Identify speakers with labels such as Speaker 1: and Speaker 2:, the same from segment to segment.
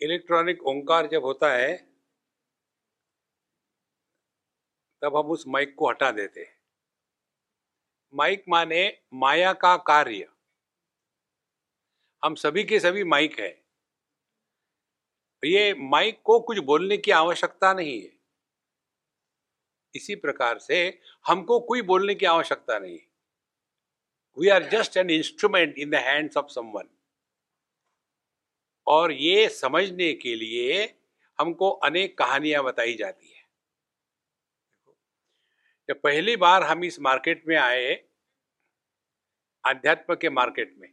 Speaker 1: Electronic ओंकार जब होता है, तब हम उस माइक को हटा देते हैं। माइक माने माया का कार्य। हम सभी के सभी माइक है। ये माइक को कुछ बोलने की आवश्यकता नहीं है। इसी प्रकार से हमको कोई बोलने की आवश्यकता नहीं we are just an instrument in the hands of someone और ये समझने के लिए हमको अनेक कहानियाँ बताई जाती है। जब पहली बार हम इस मार्केट में आए, अध्यात्म के मार्केट में,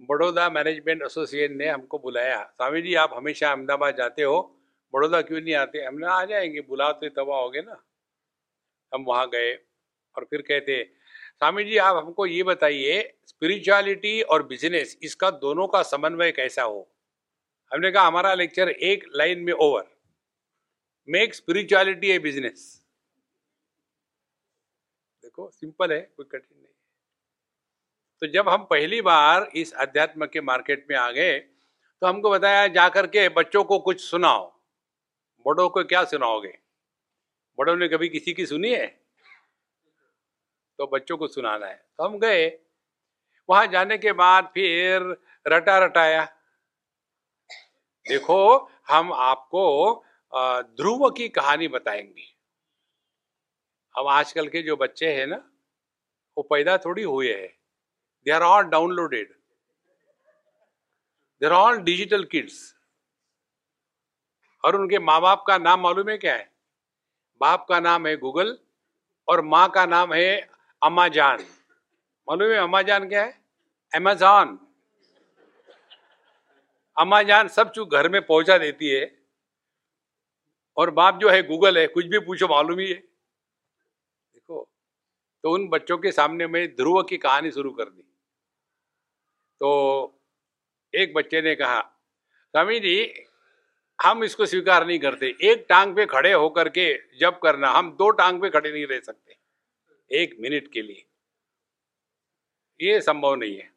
Speaker 1: बड़ौदा मैनेजमेंट एसोसिएशन ने हमको बुलाया, स्वामी जी, आप हमेशा अहमदाबाद जाते हो, बड़ौदा क्यों नहीं आते? हमने आ जाएँगे बुला तो तब आओगे ना। हम वहाँ गए और फिर कहते स्वामी जी, आप हमको ये बताइए स्पिरिचुअलिटी और बिज़नेस इसका दोनों का समन्वय कैसा हो? हमने कहा, हमारा लेक्चर एक लाइन में over make spirituality a business देखो सिंपल है, कोई कठिन नहीं तो जब हम पहली बार इस अध्यात्म के मार्केट में आ गए तो हमको बताया जाकर के बच्चों को कुछ सुनाओ। बड़ों को क्या सुनाओगे? बड़ों ने कभी किसी की सुनी है? तो बच्चों को सुनाना है। तो हम गए। वहाँ जाने के बाद फिर रटा रटाया। देखो, हम आपको ध्रुव की कहानी बताएँगे। अब आजकल के जो बच्चे हैं ना, वो पैदा थोड़ी हुए हैं। They are all downloaded they are all digital kids और उनके माँ बाप का नाम मालूम है क्या है? बाप का नाम है गूगल और माँ का नाम है अमाजान। मालूम है अमाजान क्या है? अमेजॉन। अमाजान सब चूक घर में पहुँचा देती है। और बाप जो है गूगल है, कुछ भी पूछो मालूम ही है। देखो तो उन बच्चों के सामने मैं ध्रुव की कहानी शुरू कर दी। तो एक बच्चे ने कहा, स्वामी जी, हम इसको स्वीकार नहीं करते। एक टांग पे खड़े होकर के जब करना, हम दो टांग पे खड़े नहीं रह सकते। एक मिनट के लिए। ये संभव नहीं है।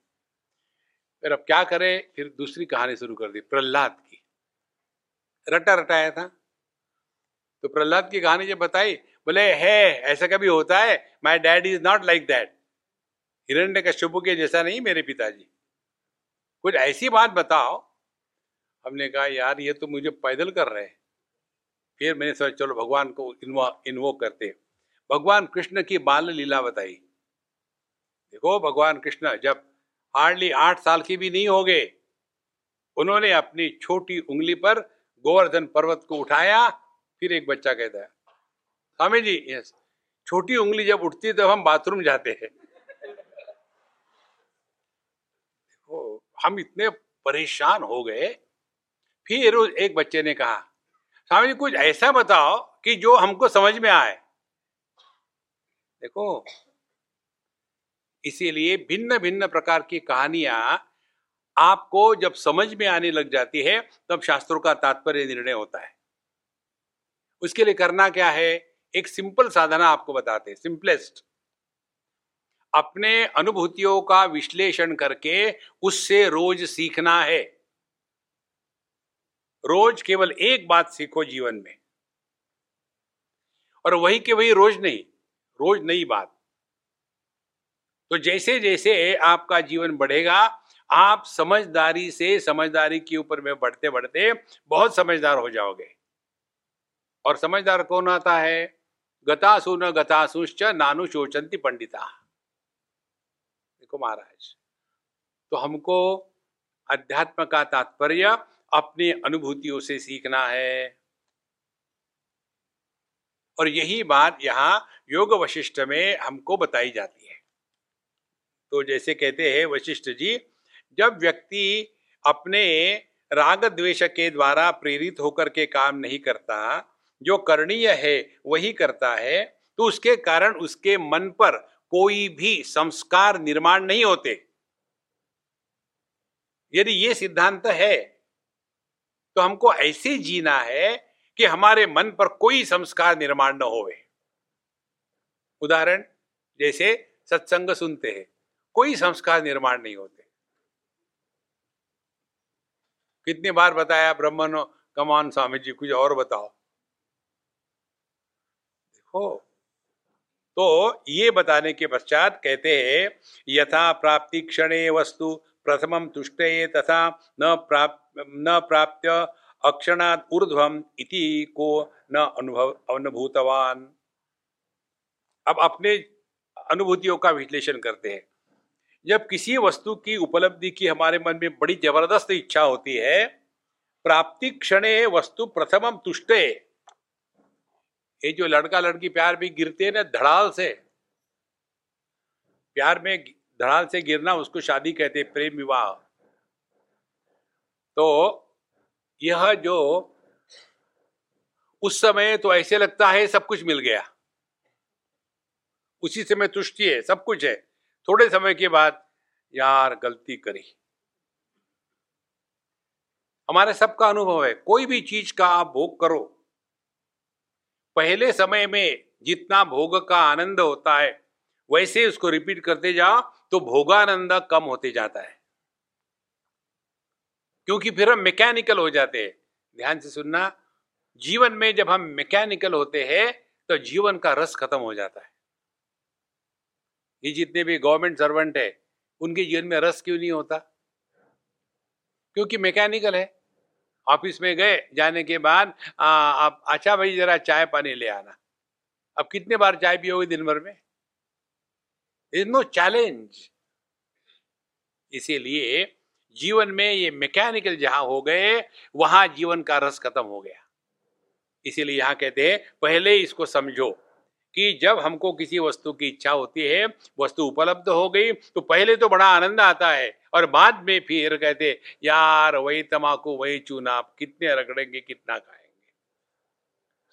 Speaker 1: फिर अब क्या करें? फिर दूसरी कहानी शुरू कर दी, प्रहलाद की। रटा रटाया था। तो प्रहलाद की कहानी जब बताई, बोले, है, ऐसा कभी होता है? My dad is not like that Hiranyakashipu के जैसा नहीं, मेरे पिताजी। कुछ ऐसी बात बताओ। हमने कहा, यार, ये तो मुझे पैदल कर रहे हैं। फिर मैंने सोचा, चलो, भगवान को इन्वो इन्वो करते भगवान कृष्ण की बाल लीला बताई। देखो, भगवान कृष्ण जब हार्डली आठ साल की भी नहीं हो गए उन्होंने अपनी छोटी उंगली पर गोवर्धन पर्वत को उठाया, फिर एक बच्चा कहता है, स्वामी जी यस छोटी उंगली जब उठती है तब हम बाथरूम जाते हैं। देखो, हम इतने परेशान हो गए। फिर एक बच्चे ने कहा, स्वामी जी, कुछ ऐसा बताओ कि जो हमको समझ में आए। देखो, इसीलिए भिन्न भिन्न प्रकार की कहानियाँ आपको जब समझ में आने लग जाती है, तब शास्त्रों का तात्पर्य निर्णय होता है। उसके लिए करना क्या है? एक सिंपल साधना आपको बताते हैं, सिंपलेस्ट। अपने अनुभूतियों का विश्लेषण करके उससे रोज सीखना है। रोज केवल एक बात सीखो जीवन में। और वही के वही रोज नहीं रोज नई बात। तो जैसे जैसे आपका जीवन बढ़ेगा, आप समझदारी से समझदारी के ऊपर में बढ़ते बढ़ते बहुत समझदार हो जाओगे। और समझदार कौन आता है? गतासु न गतासुश्च नानु शोचंती पंडिता। देखो महाराज तो हमको अध्यात्म का तात्पर्य अपनी अनुभूतियों से सीखना है और यही बात यहाँ योग वशिष्ठ में हमको बताई जाती है। तो जैसे कहते हैं, वशिष्ठ जी, जब व्यक्ति अपने राग द्वेष के द्वारा प्रेरित होकर के काम नहीं करता, जो करणीय है वही करता है तो उसके कारण उसके मन पर कोई भी संस्कार निर्माण नहीं होते। यदि ये सिद्धांत है तो हमको ऐसे जीना है कि हमारे मन पर कोई संस्कार निर्माण न होवे। उदाहरण, जैसे सत्संग सुनते हैं, कोई संस्कार निर्माण नहीं होते। कितनी बार बताया ब्रह्मन कमान स्वामी जी कुछ और बताओ। देखो तो ये बताने के पश्चात कहते हैं, यथा प्राप्ति क्षणे वस्तु, प्रथम तुष्ट तथा न प्राप्त न प्राप्त अक्षणात ऊर्ध्वम इति को न अनुभव, अनुभूतवान। अब अपने अनुभूतियों का विश्लेषण करते हैं। जब किसी वस्तु की उपलब्धि की हमारे मन में बड़ी ज़बरदस्त इच्छा होती है, प्राप्ति क्षण वस्तु प्रथमम तुष्टे। ये जो लड़का लड़की प्यार में गिरते हैं ना, धड़ाल से। प्यार में धड़ाल से गिरना, उसको शादी कहते हैं प्रेम विवाह। तो यह जो उस समय तो ऐसे लगता है सब कुछ मिल गया। उसी समय तुष्टि है, सब कुछ है। थोड़े समय के बाद यार गलती करी। हमारे सबका अनुभव है, कोई भी चीज़ का आप भोग करो। पहले समय में जितना भोग का आनंद होता है, वैसे उसको रिपीट करते जाओ तो भोगानंद कम होते जाता है। क्योंकि फिर हम मैकेनिकल हो जाते हैं। ध्यान से सुनना, जीवन में जब हम मैकेनिकल होते हैं तो जीवन का रस खत्म हो जाता है। ये जितने भी गवर्नमेंट सर्वेंट है, उनके जीवन में रस क्यों नहीं होता? क्योंकि मैकेनिकल है। ऑफ़िस में गए, जाने के बाद आप अच्छा भाई जरा चाय पानी ले आना। अब कितने बार चाय पियोगे दिन भर में? इज़ नो चैलेंज इसीलिए जीवन में ये मैकेनिकल जहाँ हो गए वहाँ जीवन का रस खत्म हो गया। इसीलिए यहाँ कहते हैं पहले इसको समझो कि जब हमको किसी वस्तु की इच्छा होती है वस्तु उपलब्ध हो गई तो पहले तो बड़ा आनंद आता है और बाद में फिर कहते यार वही तमाकू वही चूना कितने रगड़ेंगे कितना खाएँगे?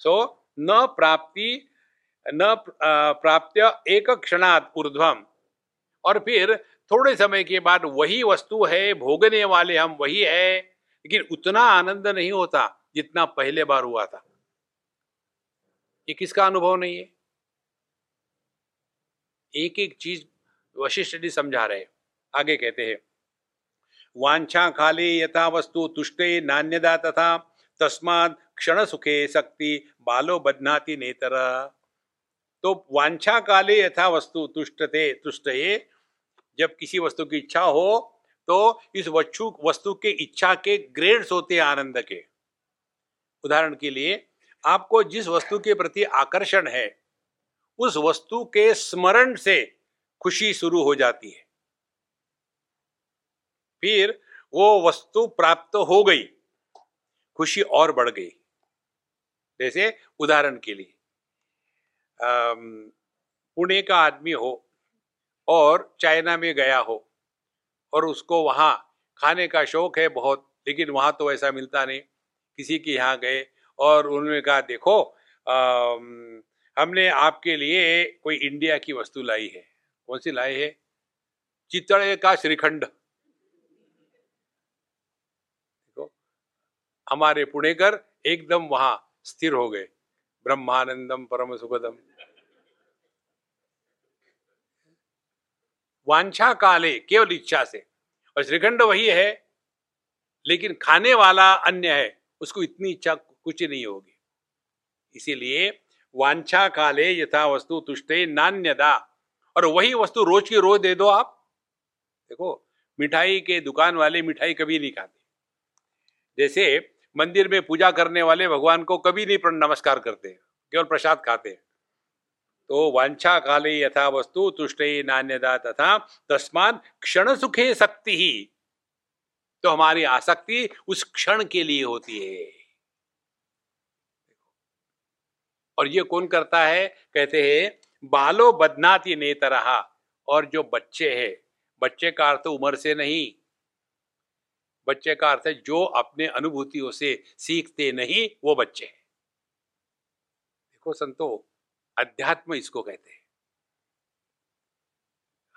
Speaker 1: सो so, न प्राप्ति न प्राप्त एक क्षणात ऊर्ध्वम। और फिर थोड़े समय के बाद वही वस्तु है, भोगने वाले हम वही है, लेकिन उतना आनंद नहीं होता जितना पहले बार हुआ था। ये किसका अनुभव नहीं है? एक एक चीज़ वशिष्ठ जी समझा रहे आगे कहते हैं, वांछा खाले यथा वस्तु तुष्टे नान्यदा तथा तस्माद क्षण सुखे शक्ति बालो बदनाती नेतर। तो वांछा काले यथा वस्तु तुष्टते तुष्टे जब किसी वस्तु की इच्छा हो तो इस वस्तु वस्तु के इच्छा के ग्रेड्स होते हैं आनंद के। उदाहरण के लिए, आपको जिस वस्तु के प्रति आकर्षण है, उस वस्तु के स्मरण से खुशी शुरू हो जाती है। फिर वो वस्तु प्राप्त हो गई, खुशी और बढ़ गई। जैसे उदाहरण के लिए पुणे का आदमी हो और चाइना में गया हो और उसको वहाँ खाने का शौक है बहुत लेकिन वहाँ तो ऐसा मिलता नहीं। किसी के यहाँ गए और उन्होंने कहा देखो आ, हमने आपके लिए कोई इंडिया की वस्तु लाई है। कौन सी लाई है? चितड़े का श्रीखंड। देखो हमारे पुणेकर एकदम वहाँ स्थिर हो गए। ब्रह्मानंदम परम सुखदम। वांछा काले, केवल इच्छा से। और श्रीखंड वही है, लेकिन खाने वाला अन्य है, उसको इतनी इच्छा कुछ नहीं होगी। इसीलिए वांछा काले यथा वस्तु तुष्टे नान्यदा। और वही वस्तु रोज की रोज दे दो आप। देखो, मिठाई के दुकान वाले मिठाई कभी नहीं खाते। जैसे मंदिर में पूजा करने वाले भगवान को कभी नहीं नमस्कार करते, केवल प्रसाद खाते। तो वांछा काले यथा वस्तु तुष्टे नान्यदा तथा तस्मान क्षण सुखे शक्ति। ही तो हमारी आसक्ति उस क्षण के लिए होती है। और ये कौन करता है? कहते हैं, बालो बदनाती नेतरहा और जो बच्चे हैं, बच्चे का अर्थ उम्र से नहीं। बच्चे का अर्थ है, जो अपने अनुभूतियों से सीखते नहीं, वो बच्चे देखो संतो अध्यात्म इसको कहते हैं।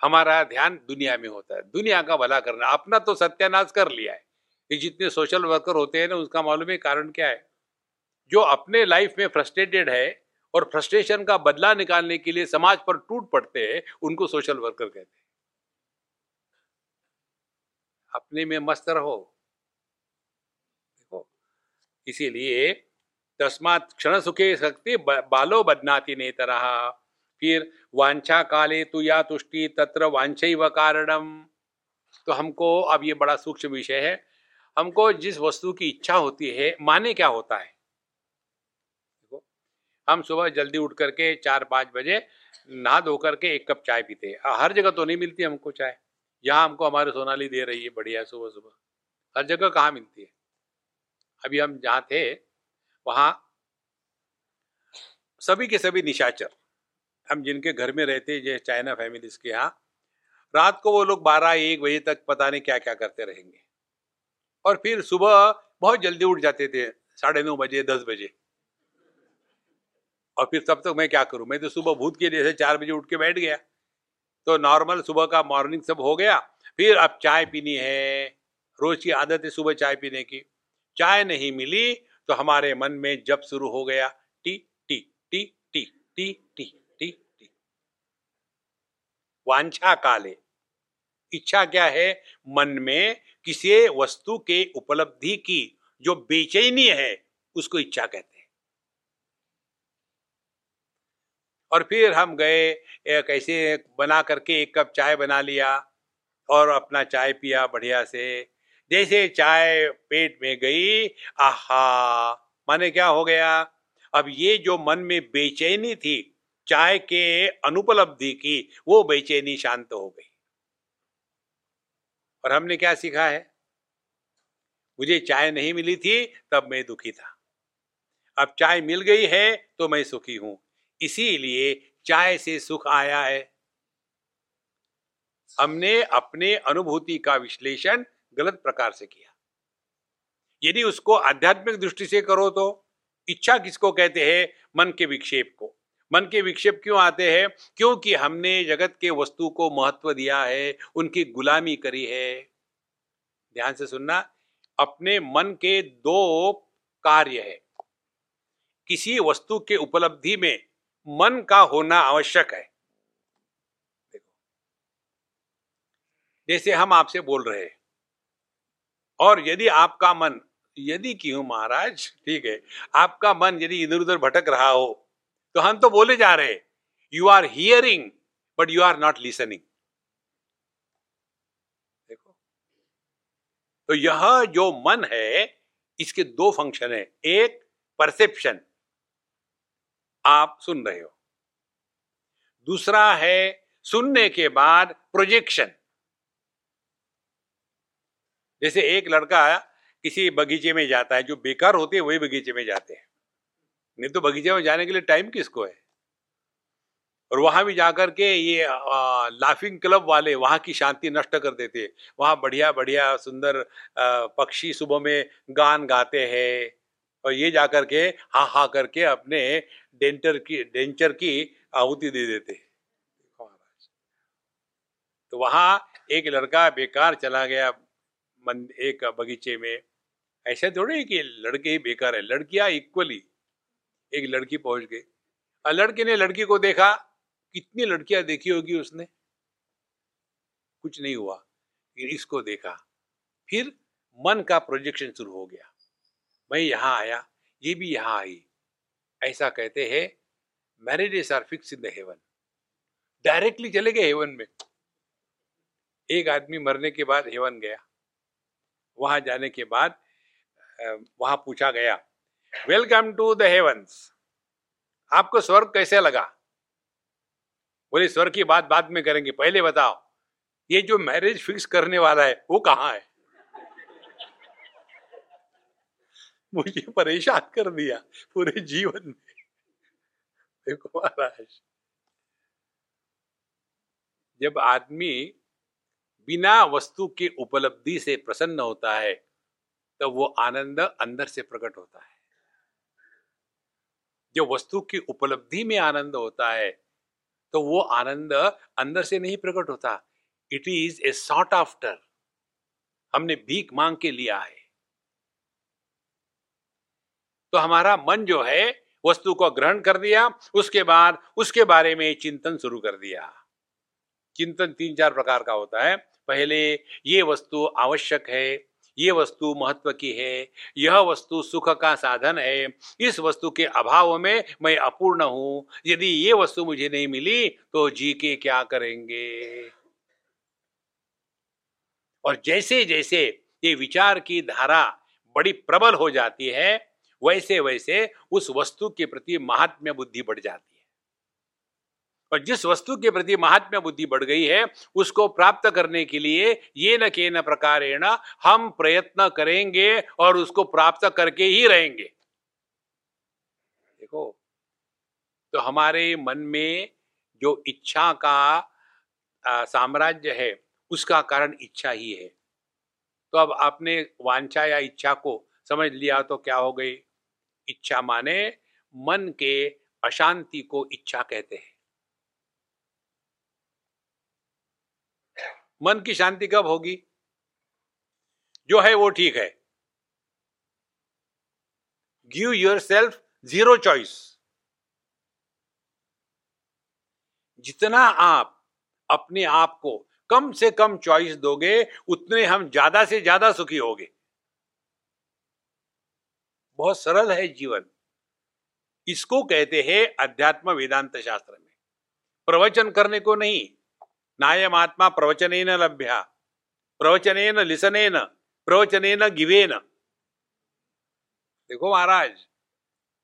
Speaker 1: हमारा ध्यान दुनिया में होता है। दुनिया का भला करना, अपना तो सत्यानाश कर लिया है। ये जितने सोशल वर्कर होते हैं ना, उसका मालूम है कारण क्या है? जो अपने लाइफ में फ्रस्ट्रेटेड है और फ्रस्ट्रेशन का बदला निकालने के लिए समाज पर टूट पड़ते हैं, उनको सोशल वर्कर कहते हैं। अपने में मस्त रहो। देखो, इसीलिए तस्मात क्षण सुखे शक्ति बालो बदनाती नहीं फिर, वांछा काले तु या तुष्टि, तत्र वांछ व कारणम। तो हमको अब ये बड़ा सूक्ष्म विषय है। हमको जिस वस्तु की इच्छा होती है, माने क्या होता है? देखो, हम सुबह जल्दी उठ करके चार पाँच बजे नहा धो करके एक कप चाय पीते हैं। हर जगह तो नहीं मिलती हमको चाय। यहाँ हमको हमारे सोनाली दे रही है, बढ़िया सुबह सुबह हर जगह कहाँ मिलती है? अभी हम जहाँ थे वहाँ सभी के सभी निशाचर, हम जिनके घर में रहते जो चाइना फैमिलीज़ के यहाँ, रात को वो लोग बारह एक बजे तक पता नहीं क्या क्या करते रहेंगे। और फिर सुबह बहुत जल्दी उठ जाते थे, साढ़े नौ बजे, दस बजे। और फिर तब तक मैं क्या करूँ? मैं तो सुबह भूत के जैसे चार बजे उठ के बैठ गया। तो नॉर्मल सुबह का मॉर्निंग सब हो गया। फिर अब चाय पीनी है, रोज की आदत है सुबह चाय पीने की। चाय नहीं मिली तो हमारे मन में जब शुरू हो गया टी टी टी टी टी टी टी टी। वांछा काले। इच्छा क्या है? मन में किसी वस्तु के उपलब्धि की जो बेचैनी है, उसको इच्छा कहते हैं। और फिर हम गए कैसे बना करके एक कप चाय बना लिया और अपना चाय पिया बढ़िया से। जैसे चाय पेट में गई, आहा, माने क्या हो गया? अब ये जो मन में बेचैनी थी, चाय के अनुपलब्धि की, वो बेचैनी शांत हो गई। और हमने क्या सीखा है? मुझे चाय नहीं मिली थी, तब मैं दुखी था। अब चाय मिल गई है तो मैं सुखी हूँ। इसीलिए चाय से सुख आया है। हमने अपने अनुभूति का विश्लेषण गलत प्रकार से किया। यदि उसको आध्यात्मिक दृष्टि से करो तो इच्छा किसको कहते हैं? मन के विक्षेप को। मन के विक्षेप क्यों आते हैं? क्योंकि हमने जगत के वस्तु को महत्व दिया है, उनकी गुलामी करी है। ध्यान से सुनना, अपने मन के दो कार्य है। किसी वस्तु के उपलब्धि में मन का होना आवश्यक है। देखो, जैसे हम आपसे बोल रहे हैं और यदि आपका मन, यदि क्यों महाराज? ठीक है। आपका मन यदि इधर उधर भटक रहा हो तो हम तो बोले जा रहे you are hearing but you are not listening देखो। तो यह जो मन है, इसके दो फ़ंक्शन है। एक परसेप्शन आप सुन रहे हो। दूसरा है, सुनने के बाद प्रोजेक्शन जैसे एक लड़का किसी बगीचे में जाता है जो बेकार होते हैं वही बगीचे में जाते हैं। नहीं तो बगीचे में जाने के लिए टाइम किसको है? और वहाँ भी जाकर के ये आ, लाफिंग क्लब वाले वहाँ की शांति नष्ट कर देते हैं। वहाँ बढ़िया बढ़िया सुंदर पक्षी सुबह में गान गाते हैं। और ये जाकर के हा हा करके अपने डेंटर की डेंचर की आहुति दे देते तो वहाँ एक लड़का बेकार चला गया एक बगीचे में। ऐसे थोड़े कि लड़के ही बेकार है। लड़कियाँ इक्वली एक लड़की पहुँच गई। और लड़के ने लड़की को देखा, कितनी लड़कियाँ देखी होगी उसने? कुछ नहीं हुआ। इसको देखा। फिर मन का प्रोजेक्शन शुरू हो गया। मैं यहाँ आया, ये भी यहाँ आई। ऐसा कहते हैं marriages are fix in the heaven directly चले गए हेवन में। एक आदमी मरने के बाद हेवन गया। वहाँ जाने के बाद वहाँ पूछा गया वेलकम टू द हेवंस आपको स्वर्ग कैसे लगा? बोले, स्वर्ग की बात बाद में करेंगे, पहले बताओ, ये जो मैरिज फिक्स करने वाला है, वो कहाँ है? मुझे परेशान कर दिया पूरे जीवन में। देखो महाराज, जब आदमी बिना वस्तु की उपलब्धि से प्रसन्न होता है तो वो आनंद अंदर से प्रकट होता है। जो वस्तु की उपलब्धि में आनंद होता है तो वो आनंद अंदर से नहीं प्रकट होता। It is a sought after हमने भीख मांग के लिया है। तो हमारा मन जो है, वस्तु को ग्रहण कर दिया, उसके बाद, उसके बारे में चिंतन शुरू कर दिया। चिंतन तीन चार प्रकार का होता है। पहले ये वस्तु आवश्यक है, ये वस्तु महत्व की है, यह वस्तु सुख का साधन है। इस वस्तु के अभाव में मैं अपूर्ण हूँ। यदि ये वस्तु मुझे नहीं मिली तो जी के क्या करेंगे? और जैसे जैसे ये विचार की धारा बड़ी प्रबल हो जाती है वैसे वैसे उस वस्तु के प्रति महात्म्य बुद्धि बढ़ जाती है। और जिस वस्तु के प्रति महात्म्य बुद्धि बढ़ गई है, उसको प्राप्त करने के लिए ये न के न प्रकार हम प्रयत्न करेंगे और उसको प्राप्त करके ही रहेंगे। देखो तो हमारे मन में जो इच्छा का साम्राज्य है, उसका कारण इच्छा ही है। तो अब आपने वांछा या इच्छा को समझ लिया तो क्या हो गई? इच्छा माने मन के अशांति को इच्छा कहते हैं। मन की शांति कब होगी? जो है वो ठीक है। Give yourself zero choice जितना आप अपने आप को कम से कम चॉइस दोगे, उतने हम ज़्यादा से ज़्यादा सुखी होगे। बहुत सरल है जीवन। इसको कहते हैं अध्यात्म वेदांत शास्त्र में। प्रवचन करने को नहीं नायम आत्मा प्रवचन लभ्या। प्रवचन लिसनेन प्रवचन गिवेन। देखो महाराज,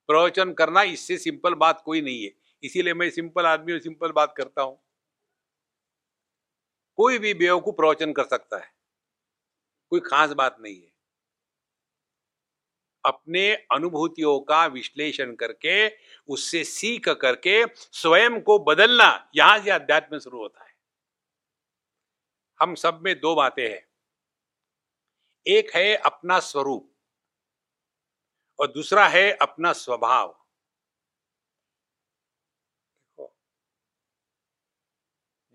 Speaker 1: प्रवचन करना इससे सिंपल बात कोई नहीं है। इसीलिए मैं सिंपल आदमी और सिंपल बात करता हूँ। कोई भी बेवकूफ़ प्रवचन कर सकता है। कोई खास बात नहीं है। अपने अनुभूतियों का विश्लेषण करके, उससे सीख करके, स्वयं को बदलना, यहाँ से अध्यात्म शुरू होता है। हम सब में दो बातें हैं। एक है अपना स्वरूप और दूसरा है अपना स्वभाव।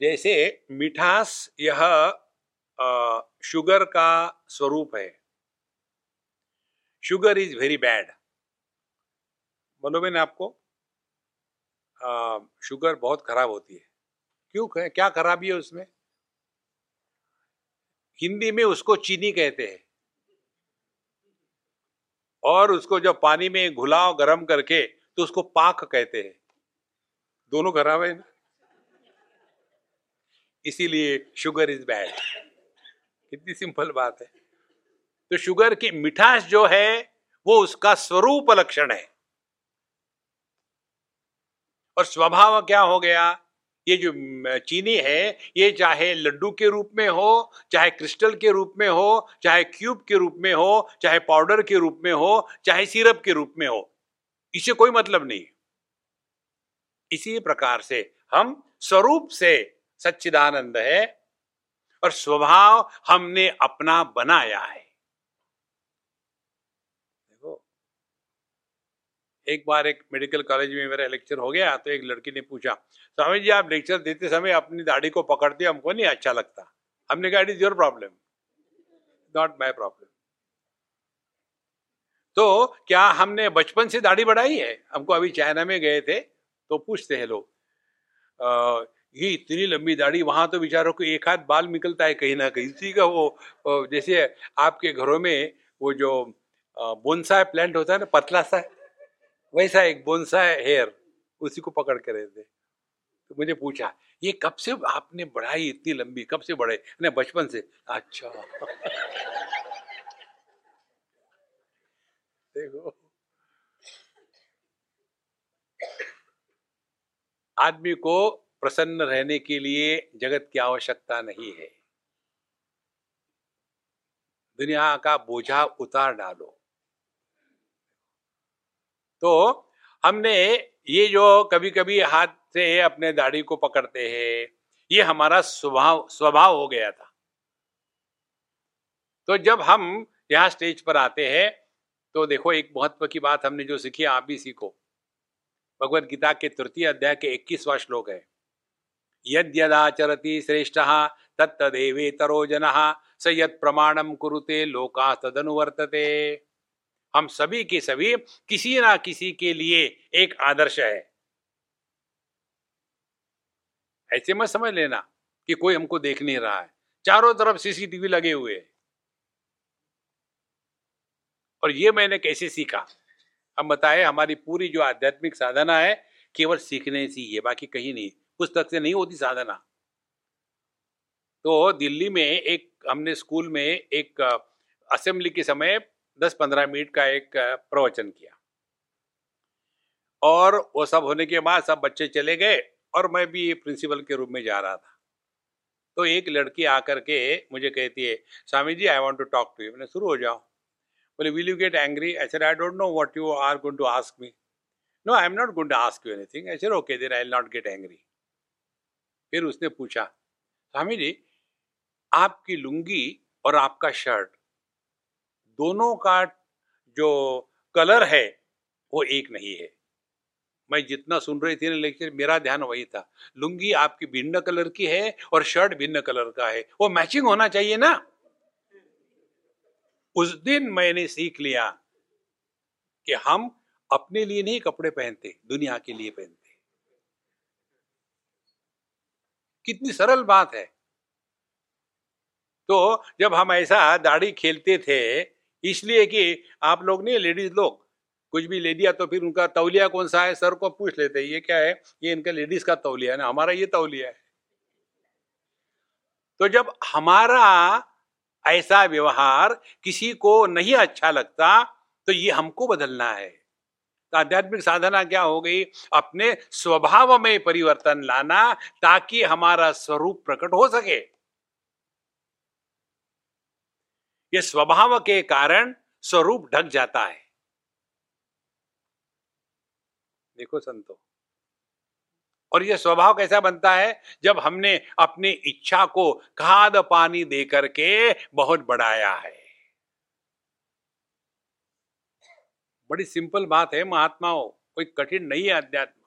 Speaker 1: जैसे मिठास यह शुगर का स्वरूप है। Sugar is very bad. बोलो मैंने आपको आ, शुगर बहुत खराब होती है। क्यों क्या खराबी है उसमें? हिंदी में उसको चीनी कहते हैं। और उसको जब पानी में घुलाओ गरम करके तो उसको पाक कहते हैं। दोनों खराब है ना। इसीलिए शुगर इज़ बैड कितनी सिंपल बात है। तो शुगर की मिठास जो है, वो उसका स्वरूप लक्षण है। और स्वभाव क्या हो गया? ये जो चीनी है, ये चाहे लड्डू के रूप में हो, चाहे क्रिस्टल के रूप में हो, चाहे क्यूब के रूप में हो, चाहे पाउडर के रूप में हो, चाहे सिरप के रूप में हो, इसे कोई मतलब नहीं इसी प्रकार से हम स्वरूप से सच्चिदानंद है और स्वभाव हमने अपना बनाया है देखो एक बार एक मेडिकल कॉलेज में मेरा लेक्चर हो गया तो एक लड़की ने पूछा, स्वामी जी, आप लेक्चर देते समय अपनी दाढ़ी को पकड़ते हमको नहीं अच्छा लगता? हमने कहा it is your problem not my problem तो क्या हमने बचपन से दाढ़ी बढ़ाई है? हमको अभी चाइना में गए थे तो पूछते हैं लोग ये इतनी लंबी दाढ़ी, वहाँ तो विचारों को एक हाथ बाल निकलता है कहीं ना कहीं, इसी का वो जैसे आपके घरों में वो जो बोनसा प्लांट होता है ना, पतला सा वैसा एक बोनसा हेयर, उसी को पकड़ के रहते तो मुझे पूछा, ये कब से आपने बढ़ाई इतनी लंबी? कब से बढ़े नहीं, बचपन से। अच्छा। देखो। आदमी को प्रसन्न रहने के लिए जगत की आवश्यकता नहीं है। दुनिया का बोझा उतार डालो। तो हमने ये जो कभी कभी हाथ से अपने दाढ़ी को पकड़ते हैं, ये हमारा स्वभाव स्वभाव हो गया था। तो जब हम यहाँ स्टेज पर आते हैं तो देखो एक महत्व की बात हमने जो सीखी आप भी सीखो। भगवत गीता के तृतीय अध्याय के इक्कीसवा श्लोक है। यद्यदाचरति श्रेष्ठ तत्तदेवेतरो जन, स यद प्रमाणम कुरुते लोका तदनुवर्तते हम सभी के सभी किसी ना किसी के लिए एक आदर्श है। ऐसे मत समझ लेना कि कोई हमको देख नहीं रहा है। चारों तरफ़ सीसीटीवी लगे हुए और ये मैंने कैसे सीखा? हम बताए, हमारी पूरी जो आध्यात्मिक साधना है, केवल सीखने से ही है, बाकी कहीं नहीं। पुस्तक से नहीं होती साधना। तो दिल्ली में एक, हमने स्कूल में एक, असेंबली के समय 10-15 मिनट का एक प्रवचन किया। और वो सब होने के बाद सब बच्चे चले गए और मैं भी प्रिंसिपल के रूप में जा रहा था। तो एक लड़की आकर के मुझे कहती है, Swami ji I want to talk to you मैंने शुरू हो जाओ। बोले will you get angry I I don't know what you are going to ask me no I am not going to ask you anything I okay then I not get angry फिर उसने पूछा, स्वामी जी, आपकी लुंगी और आपका shirt दोनों का जो colour है, वो एक नहीं है। मैं जितना सुन रही थी ना लेक्चर, मेरा ध्यान वही था। लुंगी आपकी भिन्न कलर की है और शर्ट भिन्न कलर का है। वो मैचिंग होना चाहिए ना। उस दिन मैंने सीख लिया कि हम अपने लिए नहीं कपड़े पहनते, दुनिया के लिए पहनते। कितनी सरल बात है। तो जब हम ऐसा दाढ़ी खेलते थे इसलिए कि आप लोग नहीं, लेडीज़ लोग, कुछ भी ले दिया तो फिर उनका तौलिया कौन सा है, सर को पूछ लेते हैं, ये क्या है? ये इनका लेडीज़ का तौलिया है ना, हमारा ये तौलिया है। तो जब हमारा ऐसा व्यवहार किसी को नहीं अच्छा लगता तो ये हमको बदलना है। तो आध्यात्मिक साधना क्या हो गई? अपने स्वभाव में परिवर्तन लाना, ताकि हमारा स्वरूप प्रकट हो सके। ये स्वभाव के कारण स्वरूप ढक जाता है। देखो संतो, और यह स्वभाव कैसा बनता है? जब हमने अपनी इच्छा को खाद पानी दे करके बहुत बढ़ाया है। बड़ी सिंपल बात है महात्माओं, कोई कठिन नहीं है अध्यात्म।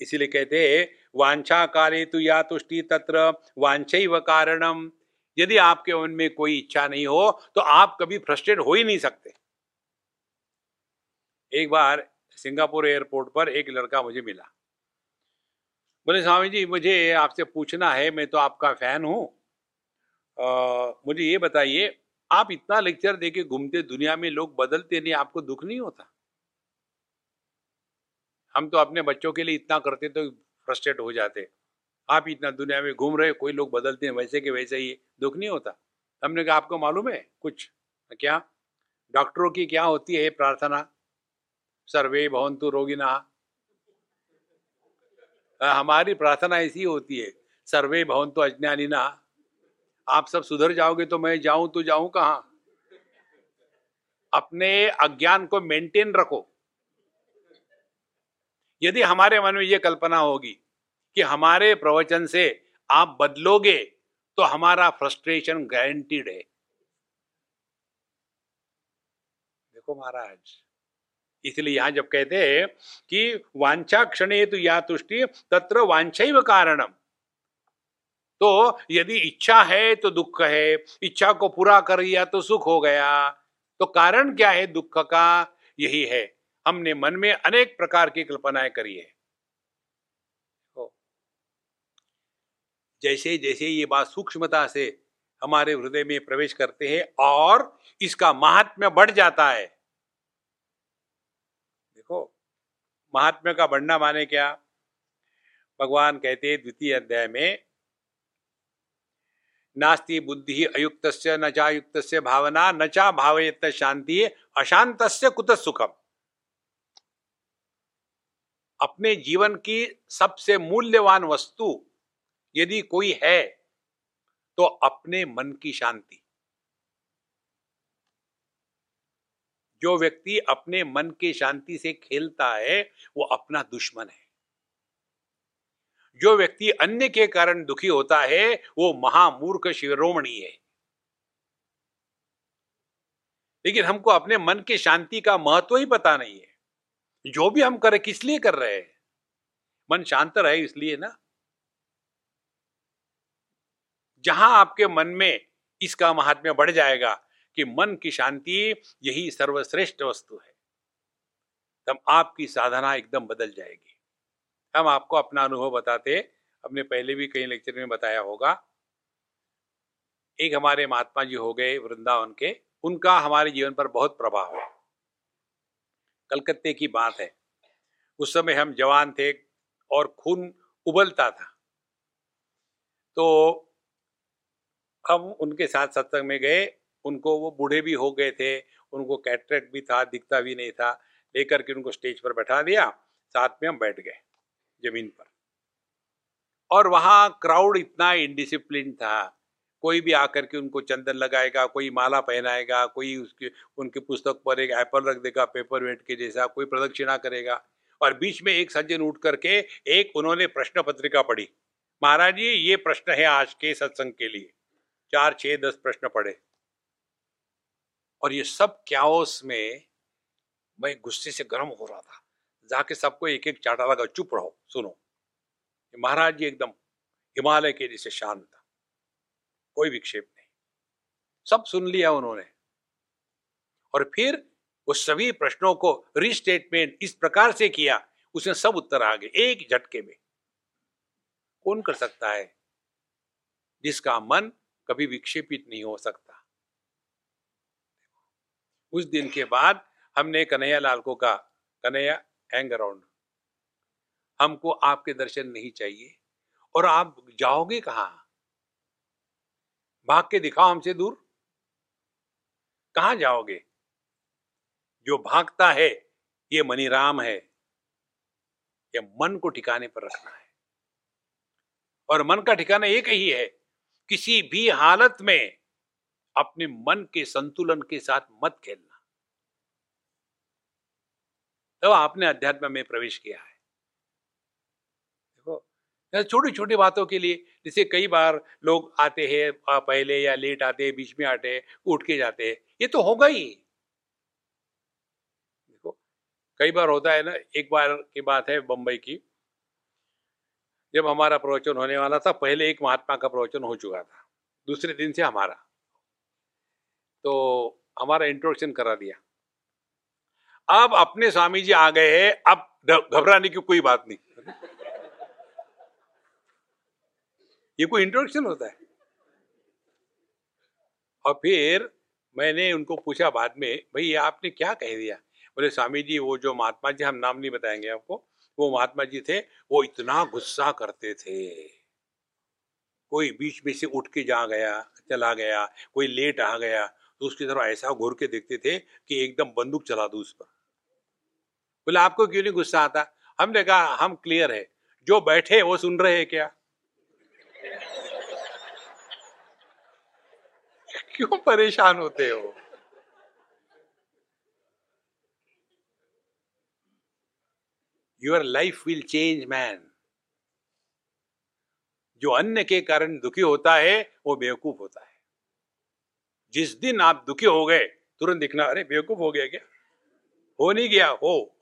Speaker 1: इसीलिए कहते वांछा काले तु या तुष्टि तत्र वांछ कारणम। यदि आपके मन में कोई इच्छा नहीं हो तो आप कभी फ्रस्ट्रेट हो ही नहीं सकते। एक बार सिंगापुर एयरपोर्ट पर एक लड़का मुझे मिला। बोले स्वामी जी मुझे आपसे पूछना है, मैं तो आपका फ़ैन हूँ। मुझे ये बताइए, आप इतना लेक्चर दे के घूमते दुनिया में लोग बदलते नहीं, आपको दुख नहीं होता? हम तो अपने बच्चों के लिए इतना करते तो फ्रस्ट्रेट हो जाते। आप इतना दुनिया में घूम रहे कोई लोग बदलते हैं, वैसे के वैसे ही। दुख नहीं होता। हमने कहा, आपको मालूम है कुछ? क्या? डॉक्टरों की क्या होती है प्रार्थना? सर्वे भवंतु रोगिना। हमारी प्रार्थना ऐसी होती है, सर्वे भवंतु अज्ञानी ना आप सब सुधर जाओगे तो मैं जाऊँ तो जाऊँ कहा? अपने अज्ञान को मेंटेन रखो। यदि हमारे मन में यह कल्पना होगी कि हमारे प्रवचन से आप बदलोगे तो हमारा फ्रस्ट्रेशन गारंटीड है। देखो महाराज, इसलिए यहाँ जब कहते हैं कि वांछा क्षण हेतु या तुष्टि, तत्र वांछा कारणम। तो यदि इच्छा है तो दुख है, इच्छा को पूरा कर लिया तो सुख हो गया। तो कारण क्या है दुख का? यही है। हमने मन में अनेक प्रकार की कल्पनाएँ करी है। जैसे जैसे ये बात सूक्ष्मता से हमारे हृदय में प्रवेश करते हैं और इसका महात्म्य बढ़ जाता है। देखो, महात्म्य का बढ़ना माने क्या? भगवान कहते हैं द्वितीय अध्याय में, नास्ति बुद्धि अयुक्त न चायुक्त भावना, न चा भावयत शांति अशांत कुत सुखम? अपने जीवन की सबसे मूल्यवान वस्तु यदि कोई है तो अपने मन की शांति। जो व्यक्ति अपने मन की शांति से खेलता है, वो अपना दुश्मन है। जो व्यक्ति अन्य के कारण दुखी होता है, वो महामूर्ख शिरोमणि है। लेकिन हमको अपने मन की शांति का महत्व ही पता नहीं है। जो भी हम कर, किस लिए कर रहे हैं? मन शांत रहे इसलिए ना। जहाँ आपके मन में इसका महात्म्य बढ़ जाएगा कि मन की शांति यही सर्वश्रेष्ठ वस्तु है। तब आपकी साधना एकदम बदल जाएगी। हम आपको अपना अनुभव बताते, हमने पहले भी कई लेक्चर में बताया होगा। एक हमारे महात्मा जी हो गए वृंदावन के, उनका हमारे जीवन पर बहुत प्रभाव है। कलकत्ते की बात है। उस समय हम जवान थे और खून उबलता था। तो हम उनके साथ सत्संग में गए। उनको वो बूढ़े भी हो गए थे, उनको कैटरेक्ट भी था, दिखता भी नहीं था, लेकर के उनको स्टेज पर बैठा दिया। साथ में हम बैठ गए ज़मीन पर। और वहाँ क्राउड इतना इनडिसिप्लिन था। कोई भी आकर के उनको चंदन लगाएगा, कोई माला पहनाएगा, कोई उसके, उनकी पुस्तक पर एक एप्पल रख देगा पेपर वेट के जैसा, कोई प्रदक्षिणा करेगा। और बीच में एक सज्जन उठ करके एक उन्होंने प्रश्न पत्रिका पढ़ी। महाराज जी, ये प्रश्न है आज के सत्संग के लिए। चार, छह, दस प्रश्न पढ़े। और ये सब क्या में मैं गुस्से से गर्म हो रहा था। जाके सबको एक एक चाटा लगा चुप रहो, सुनो। महाराज जी एकदम हिमालय के जैसे शांत था। कोई विक्षेप नहीं। सब सुन लिया उन्होंने। और फिर वो सभी प्रश्नों को रिस्टेटमेंट इस प्रकार से किया, उसने सब उत्तर आ गए एक झटके में। कौन कर सकता है? जिसका मन कभी विक्षेपित नहीं हो सकता। उस दिन के बाद हमने कन्हैया लाल को कहा, कन्हैया हैंग अराउंड हमको आपके दर्शन नहीं चाहिए। और आप जाओगे कहा? भाग के दिखाओ हमसे दूर। कहा जाओगे? जो भागता है, ये मनीराम है। ये मन को ठिकाने पर रखना है। और मन का ठिकाना एक ही है। किसी भी हालत में अपने मन के संतुलन के साथ मत खेलना। तो आपने अध्यात्म में प्रवेश किया है। देखो छोटी छोटी बातों के लिए, जैसे कई बार लोग आते हैं पहले या लेट आते हैं, बीच में आते उठ के जाते हैं, ये तो होगा ही। देखो, कई बार होता है ना, एक बार की बात है बंबई की जब हमारा प्रवचन होने वाला था, पहले एक महात्मा का प्रवचन हो चुका था, दूसरे दिन से हमारा। तो हमारा इंट्रोडक्शन करा दिया। अब अपने स्वामी जी आ गए हैं, अब घबराने की कोई बात नहीं। ये कोई इंट्रोडक्शन होता है? और फिर मैंने उनको पूछा बाद में, भाई, ये आपने क्या कह दिया? बोले, स्वामी जी, वो जो महात्मा जी, हम नाम नहीं बताएँगे आपको वो महात्मा जी थे, वो इतना गुस्सा करते थे। कोई बीच में से उठ के जा गया, चला गया, कोई लेट आ गया तो उसकी तरफ़ ऐसा घूर के देखते थे कि एकदम बंदूक चला दू उस पर। बोले, आपको क्यों नहीं गुस्सा आता? हमने कहा, हम क्लियर है। जो बैठे वो सुन रहे हैं क्या? क्यों परेशान होते हो? Your life will change man जो अन्य के कारण दुखी होता है, वो बेवकूफ़ होता है। जिस दिन आप दुखी हो गए, तुरंत दिखना, अरे, बेवकूफ़ हो गया क्या? हो नहीं गया, हो।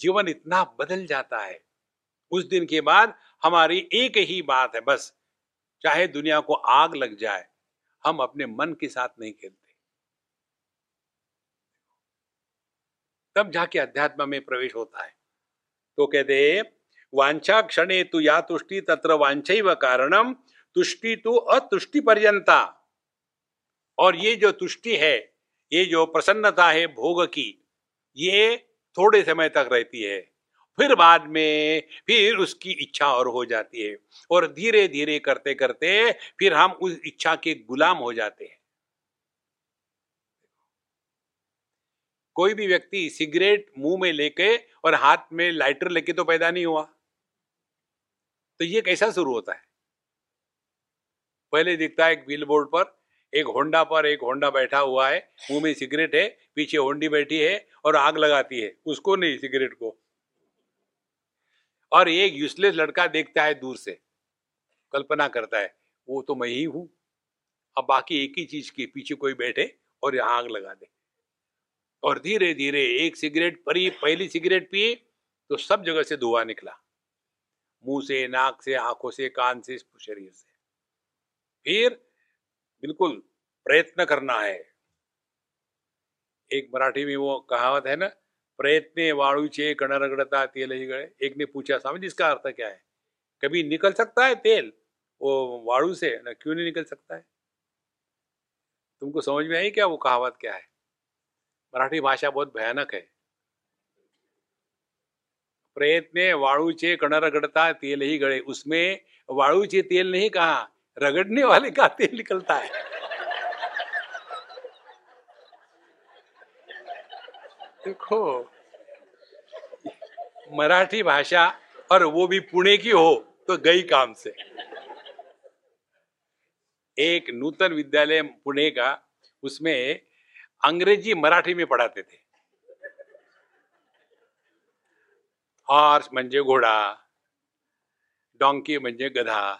Speaker 1: जीवन इतना बदल जाता है। उस दिन के बाद हमारी एक ही बात है, बस, चाहे दुनिया को आग लग जाए, हम अपने मन के साथ नहीं खेलते। तब जाके अध्यात्म में प्रवेश होता है। तो कहते वांछा क्षणे तु या तुष्टि तत्र वांछव कारणम तुष्टि तु अतुष्टि पर्यंता और ये जो तुष्टि है, ये जो प्रसन्नता है, भोग की, ये थोड़े समय तक रहती है। फिर बाद में फिर उसकी इच्छा और हो जाती है। और धीरे धीरे करते करते फिर हम उस इच्छा के गुलाम हो जाते हैं। कोई भी व्यक्ति सिगरेट मुँह में लेके और हाथ में लाइटर लेके तो पैदा नहीं हुआ। तो ये कैसा शुरू होता है? पहले दिखता है एक बिल बोर्ड पर, एक होंडा पर एक होंडा बैठा हुआ है, मुँह में सिगरेट है, पीछे होंडी बैठी है और आग लगाती है, उसको नहीं सिगरेट को। और एक यूजलेस लड़का देखता है दूर से, कल्पना करता है, वो तो मैं ही हूँ, अब बाकी एक ही चीज़ के पीछे कोई बैठे और आग लगा दे। और धीरे धीरे एक सिगरेट परी, पहली सिगरेट पी तो सब जगह से धुआँ निकला। मुँह से, नाक से, आँखों से, कान से, शरीर से। फिर बिल्कुल प्रयत्न करना है। एक मराठी में वो कहावत है ना, प्रयत्न वाणुचे कण रगड़ता तेल ही गए एक ने पूछा स्वामी इसका अर्थ क्या है? कभी निकल सकता है तेल? वो वाड़ू से, ना क्यों नहीं निकल सकता है? तुमको समझ में आई क्या वो कहावत क्या है? मराठी भाषा बहुत भयानक है। प्रयत्न वाळूचे कण रगड़ता, तेल ही गड़े उसमें वाळूचे तेल नहीं कहा रगड़ने वाले का तेल निकलता है देखो, मराठी भाषा, और वो भी पुणे की हो तो गई काम से। एक नूतन विद्यालय पुणे का, उसमें अंग्रेज़ी मराठी में पढ़ाते थे। हॉर्स म्हणजे घोड़ा, डोंकी म्हणजे गधा।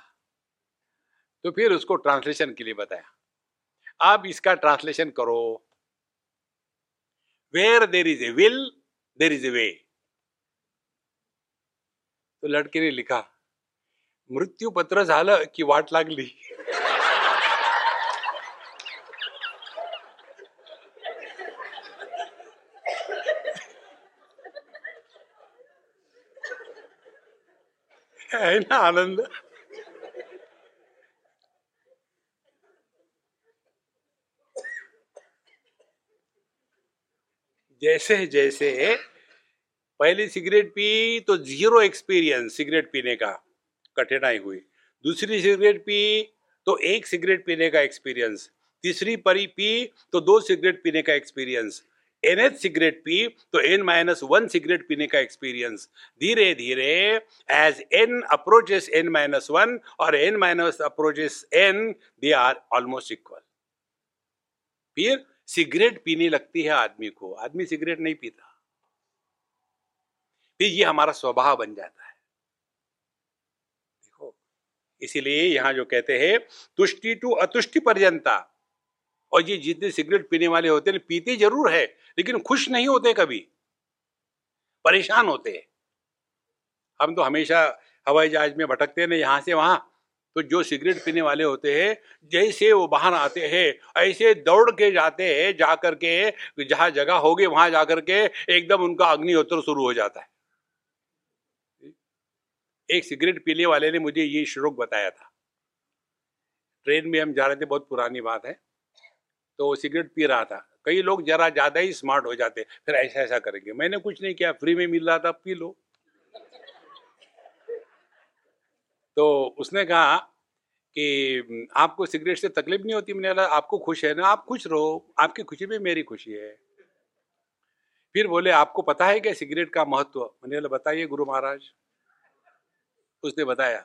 Speaker 1: तो फिर उसको ट्रांसलेशन के लिए बताया। अब इसका ट्रांसलेशन करो। Where there is a will there is a way तो लड़के ने लिखा मृत्यू पत्र झालं की वाट लागली. है ना आनंद जैसे जैसे, पहली सिगरेट पी तो ज़ीरो एक्सपीरियंस सिगरेट पीने का कठिनाई हुई। दूसरी सिगरेट पी तो एक सिगरेट पीने का एक्सपीरियंस तीसरी परी पी तो दो सिगरेट पीने का एक्सपीरियंस एन एच सिगरेट पी तो एन माइनस वन सिगरेट पीने का एक्सपीरियंस धीरे धीरे as N approaches N minus one और N minus approaches N they are almost equal फिर सिगरेट पीने लगती है आदमी को। आदमी सिगरेट नहीं पीता। फिर ये हमारा स्वभाव बन जाता है। इसीलिए यहाँ जो कहते हैं, तुष्टि टू अतुष्टि पर्यंता। और ये जितने सिगरेट पीने वाले होते हैं, पीते ज़रूर है, लेकिन खुश नहीं होते कभी। परेशान होते हैं। हम तो हमेशा हवाई जहाज़ में भटकते हैं, यहाँ से वहाँ। तो जो सिगरेट पीने वाले होते हैं, जैसे वो बाहर आते हैं, ऐसे दौड़ के जाते हैं, जाकर के, जहाँ जगह होगी, वहाँ जाकर के एकदम उनका अग्निहोत्र शुरू हो जाता है। एक सिगरेट पीने वाले ने मुझे ये श्लोक बताया था। ट्रेन में हम जा रहे थे, बहुत पुरानी बात है। तो सिगरेट पी रहा था। कई लोग जरा ज़्यादा ही स्मार्ट हो जाते फिर ऐसा ऐसा करेंगे। मैंने कुछ नहीं किया, फ्री में मिल रहा था, पी लो। तो उसने कहा कि, आपको सिगरेट से तकलीफ़ नहीं होती? मैंने कहा आपको खुश है ना? आप खुश रहो। आपकी खुशी में मेरी खुशी है। फिर बोले, आपको पता है क्या सिगरेट का महत्व? मैंने बोला, बताइए गुरु महाराज। उसने बताया,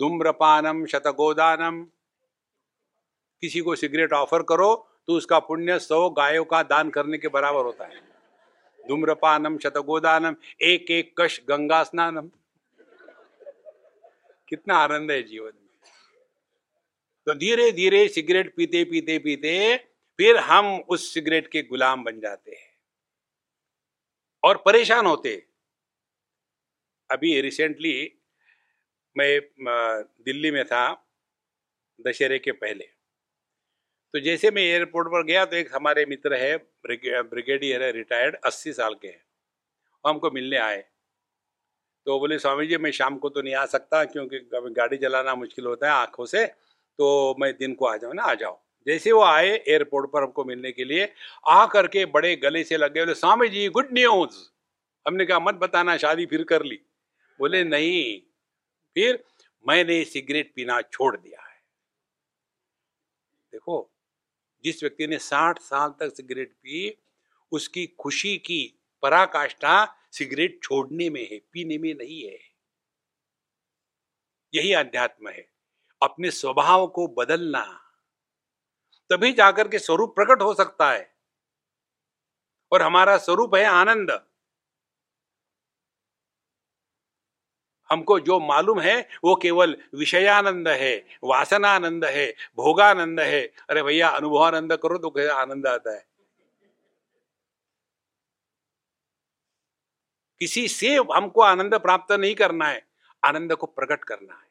Speaker 1: धूम्रपानम शतगोदानम, किसी को सिगरेट ऑफ़र करो तो उसका पुण्य सौ गायों का दान करने के बराबर होता है। धूम्रपानम, शतगोदानम, एक एक कश गंगा स्नानम। कितना आनंद है जीवन में। तो धीरे धीरे सिगरेट पीते पीते पीते फिर हम उस सिगरेट के गुलाम बन जाते हैं। और परेशान होते। अभी रिसेंटली मैं, दिल्ली में था, दशहरे के पहले। तो जैसे मैं एयरपोर्ट पर गया तो एक हमारे मित्र है ब्रिगेडियर है, रिटायर्ड, अस्सी साल के हैं। वो हमको मिलने आए। तो बोले, स्वामी जी, मैं शाम को तो नहीं आ सकता क्योंकि गाड़ी चलाना मुश्किल होता है आँखों से तो मैं दिन को आ जाऊँ ना, आ जाओ जैसे वो आए एयरपोर्ट पर हमको मिलने के लिए आ करके बड़े गले से लग गए बोले, स्वामी जी, गुड न्यूज़! हमने कहा, मत बताना, शादी फिर कर ली। बोले, नहीं। फिर मैंने सिगरेट पीना छोड़ दिया है। देखो जिस व्यक्ति ने साठ साल तक सिगरेट पी, उसकी खुशी की पराकाष्ठा सिगरेट छोड़ने में है, पीने में नहीं है। यही अध्यात्म है। अपने स्वभाव को बदलना। तभी जाकर के स्वरूप प्रकट हो सकता है। और हमारा स्वरूप है आनंद। हमको जो मालूम है, वो केवल विषयानंद है, वासनानंद है, भोगानंद है। अरे भैया, अनुभवानंद करो तो कैसे आनंद आता है? किसी से हमको आनंद प्राप्त नहीं करना है, आनंद को प्रकट करना है।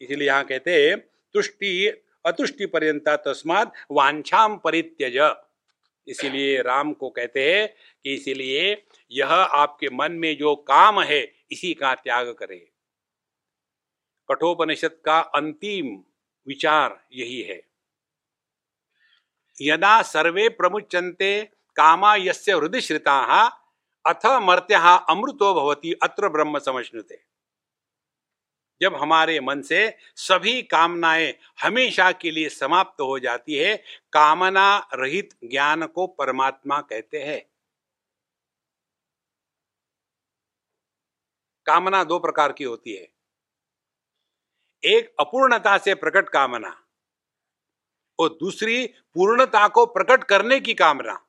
Speaker 1: इसलिए यहाँ कहते तुष्टि, अतुष्टि पर्यंता तस्मात वांछाम परित्यज। इसीलिए राम को कहते हैं कि इसीलिए यह आपके मन में जो काम है, इसी का त्याग करे। कठोपनिषद का अंतिम विचार यही है। यदा सर्वे प्रमुचंते कामा यस्य हृदय श्रिता, अथ मर्त्य अमृतो भवती, अत्र ब्रह्म समझते जब हमारे मन से सभी कामनाएँ हमेशा के लिए समाप्त हो जाती है, कामना रहित ज्ञान को परमात्मा कहते हैं। कामना दो प्रकार की होती है। एक, अपूर्णता से प्रकट कामना, और दूसरी, पूर्णता को प्रकट करने की कामना।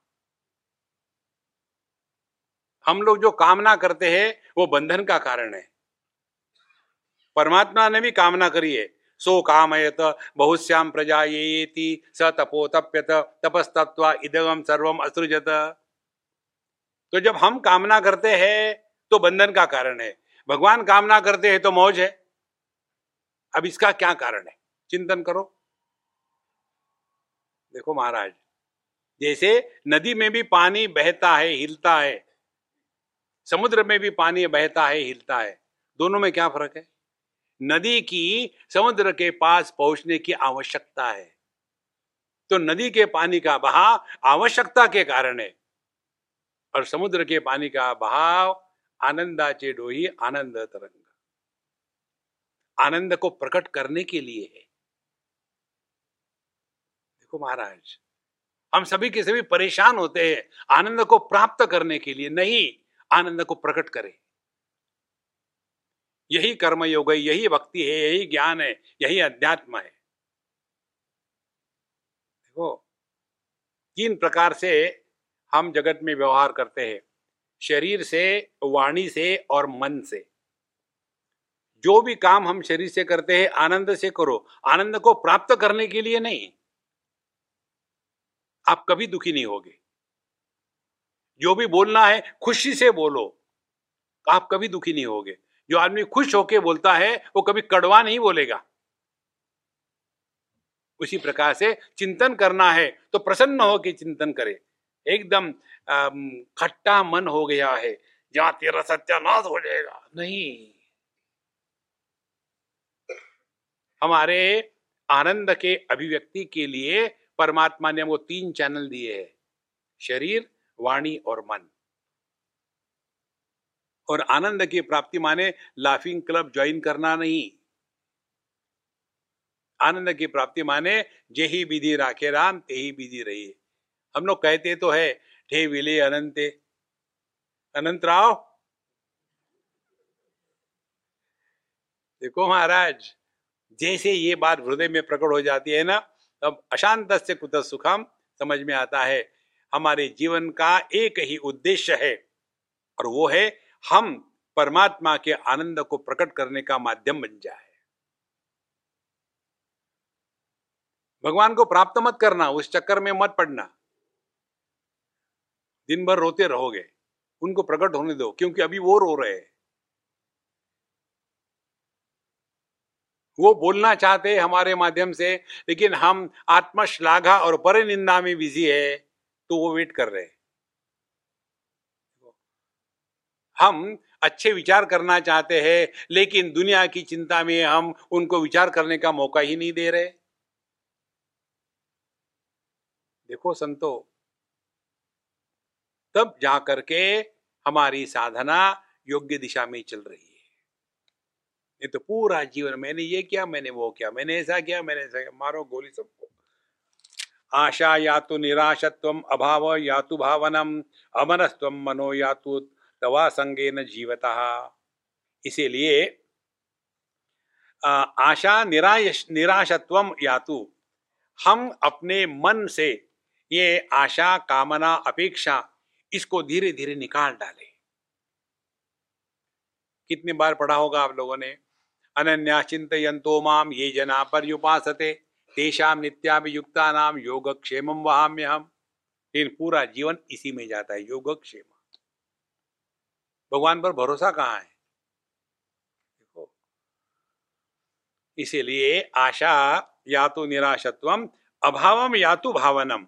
Speaker 1: हम लोग जो कामना करते हैं, वो बंधन का कारण है। परमात्मा ने भी कामना करी है। सो कामयत बहुश्याम प्रजा ये स तपो तप्यत तपस्तत्वा इदगम सर्वम असृजत। तो जब हम कामना करते हैं तो बंधन का कारण है। भगवान कामना करते हैं तो मौज है। अब इसका क्या कारण है? चिंतन करो। देखो महाराज, जैसे नदी में भी पानी बहता है, हिलता है, समुद्र में भी पानी बहता है, हिलता है, दोनों में क्या फ़र्क है? नदी की समुद्र के पास पहुँचने की आवश्यकता है। तो नदी के पानी का बहाव आवश्यकता के कारण है। और समुद्र के पानी का बहाव आनंदाचे डोही आनंद तरंग। आनंद को प्रकट करने के लिए है। देखो महाराज, हम सभी के सभी परेशान होते हैं आनंद को प्राप्त करने के लिए, नहीं आनंद को प्रकट करें। यही कर्म योग है, यही भक्ति है, यही ज्ञान है, यही अध्यात्म है। देखो, तीन प्रकार से हम जगत में व्यवहार करते हैं, शरीर से, वाणी से और मन से। जो भी काम हम शरीर से करते हैं, आनंद से करो। आनंद को प्राप्त करने के लिए नहीं। आप कभी दुखी नहीं होगे। जो भी बोलना है, खुशी से बोलो। आप कभी दुखी नहीं होगे। जो आदमी खुश होके बोलता है, वो कभी कड़वा नहीं बोलेगा। उसी प्रकार से चिंतन करना है तो प्रसन्न होके चिंतन करे। एकदम खट्टा मन हो गया है जहाँ तेरा सत्यानाश हो जाएगा। नहीं। हमारे आनंद के अभिव्यक्ति के लिए परमात्मा ने वो तीन चैनल दिए हैं, शरीर, वाणी और मन। और आनंद की प्राप्ति माने लाफिंग क्लब ज्वाइन करना नहीं। आनंद की प्राप्ति माने जेही विधि राखे राम, ते ही विधि रही हम लोग कहते तो है, ठे विले अनंते। अनंत राव देखो महाराज, जैसे ये बात हृदय में प्रकट हो जाती है ना, तब अशांत से कुत सुखम, समझ में आता है। हमारे जीवन का एक ही उद्देश्य है, और वो है हम परमात्मा के आनंद को प्रकट करने का माध्यम बन जाए। भगवान को प्राप्त मत करना, उस चक्कर में मत पड़ना। दिन भर रोते रहोगे, उनको प्रकट होने दो, क्योंकि अभी वो रो रहे हैं। वो बोलना चाहते हैं हमारे माध्यम से, लेकिन हम आत्मश्लाघा और पर निंदा में बिज़ी है तो वो वेट कर रहे हैं। हम अच्छे विचार करना चाहते हैं, लेकिन दुनिया की चिंता में हम उनको विचार करने का मौका ही नहीं दे रहे। देखो संतो, तब जा करके हमारी साधना योग्य दिशा में चल रही है। ये तो पूरा जीवन मैंने ये किया, मैंने वो किया, मैंने ऐसा किया, मैंने ऐसा किया, मारो गोली सबको। आशा या तो निराशत्व, अभाव या तो भावनम अमनस्व मनो या तो तवा संगे न जीवता। इसीलिए आशा निराश निराशत्व यातु। हम अपने मन से ये आशा, कामना, अपेक्षा, इसको धीरे धीरे निकाल डालें। कितनी बार पढ़ा होगा आप लोगों ने, अनन्या चिंतयंतो माम ये जना पर युपासते तेषाम नित्याभियुक्ता नाम योगक्षेम वहाम्य हम लेकिन पूरा जीवन इसी में जाता है, योगक्षेम। भगवान पर भरोसा कहाँ है? देखो। इसीलिए आशा या तो निराशत्वम, अभावम या तो भावनम।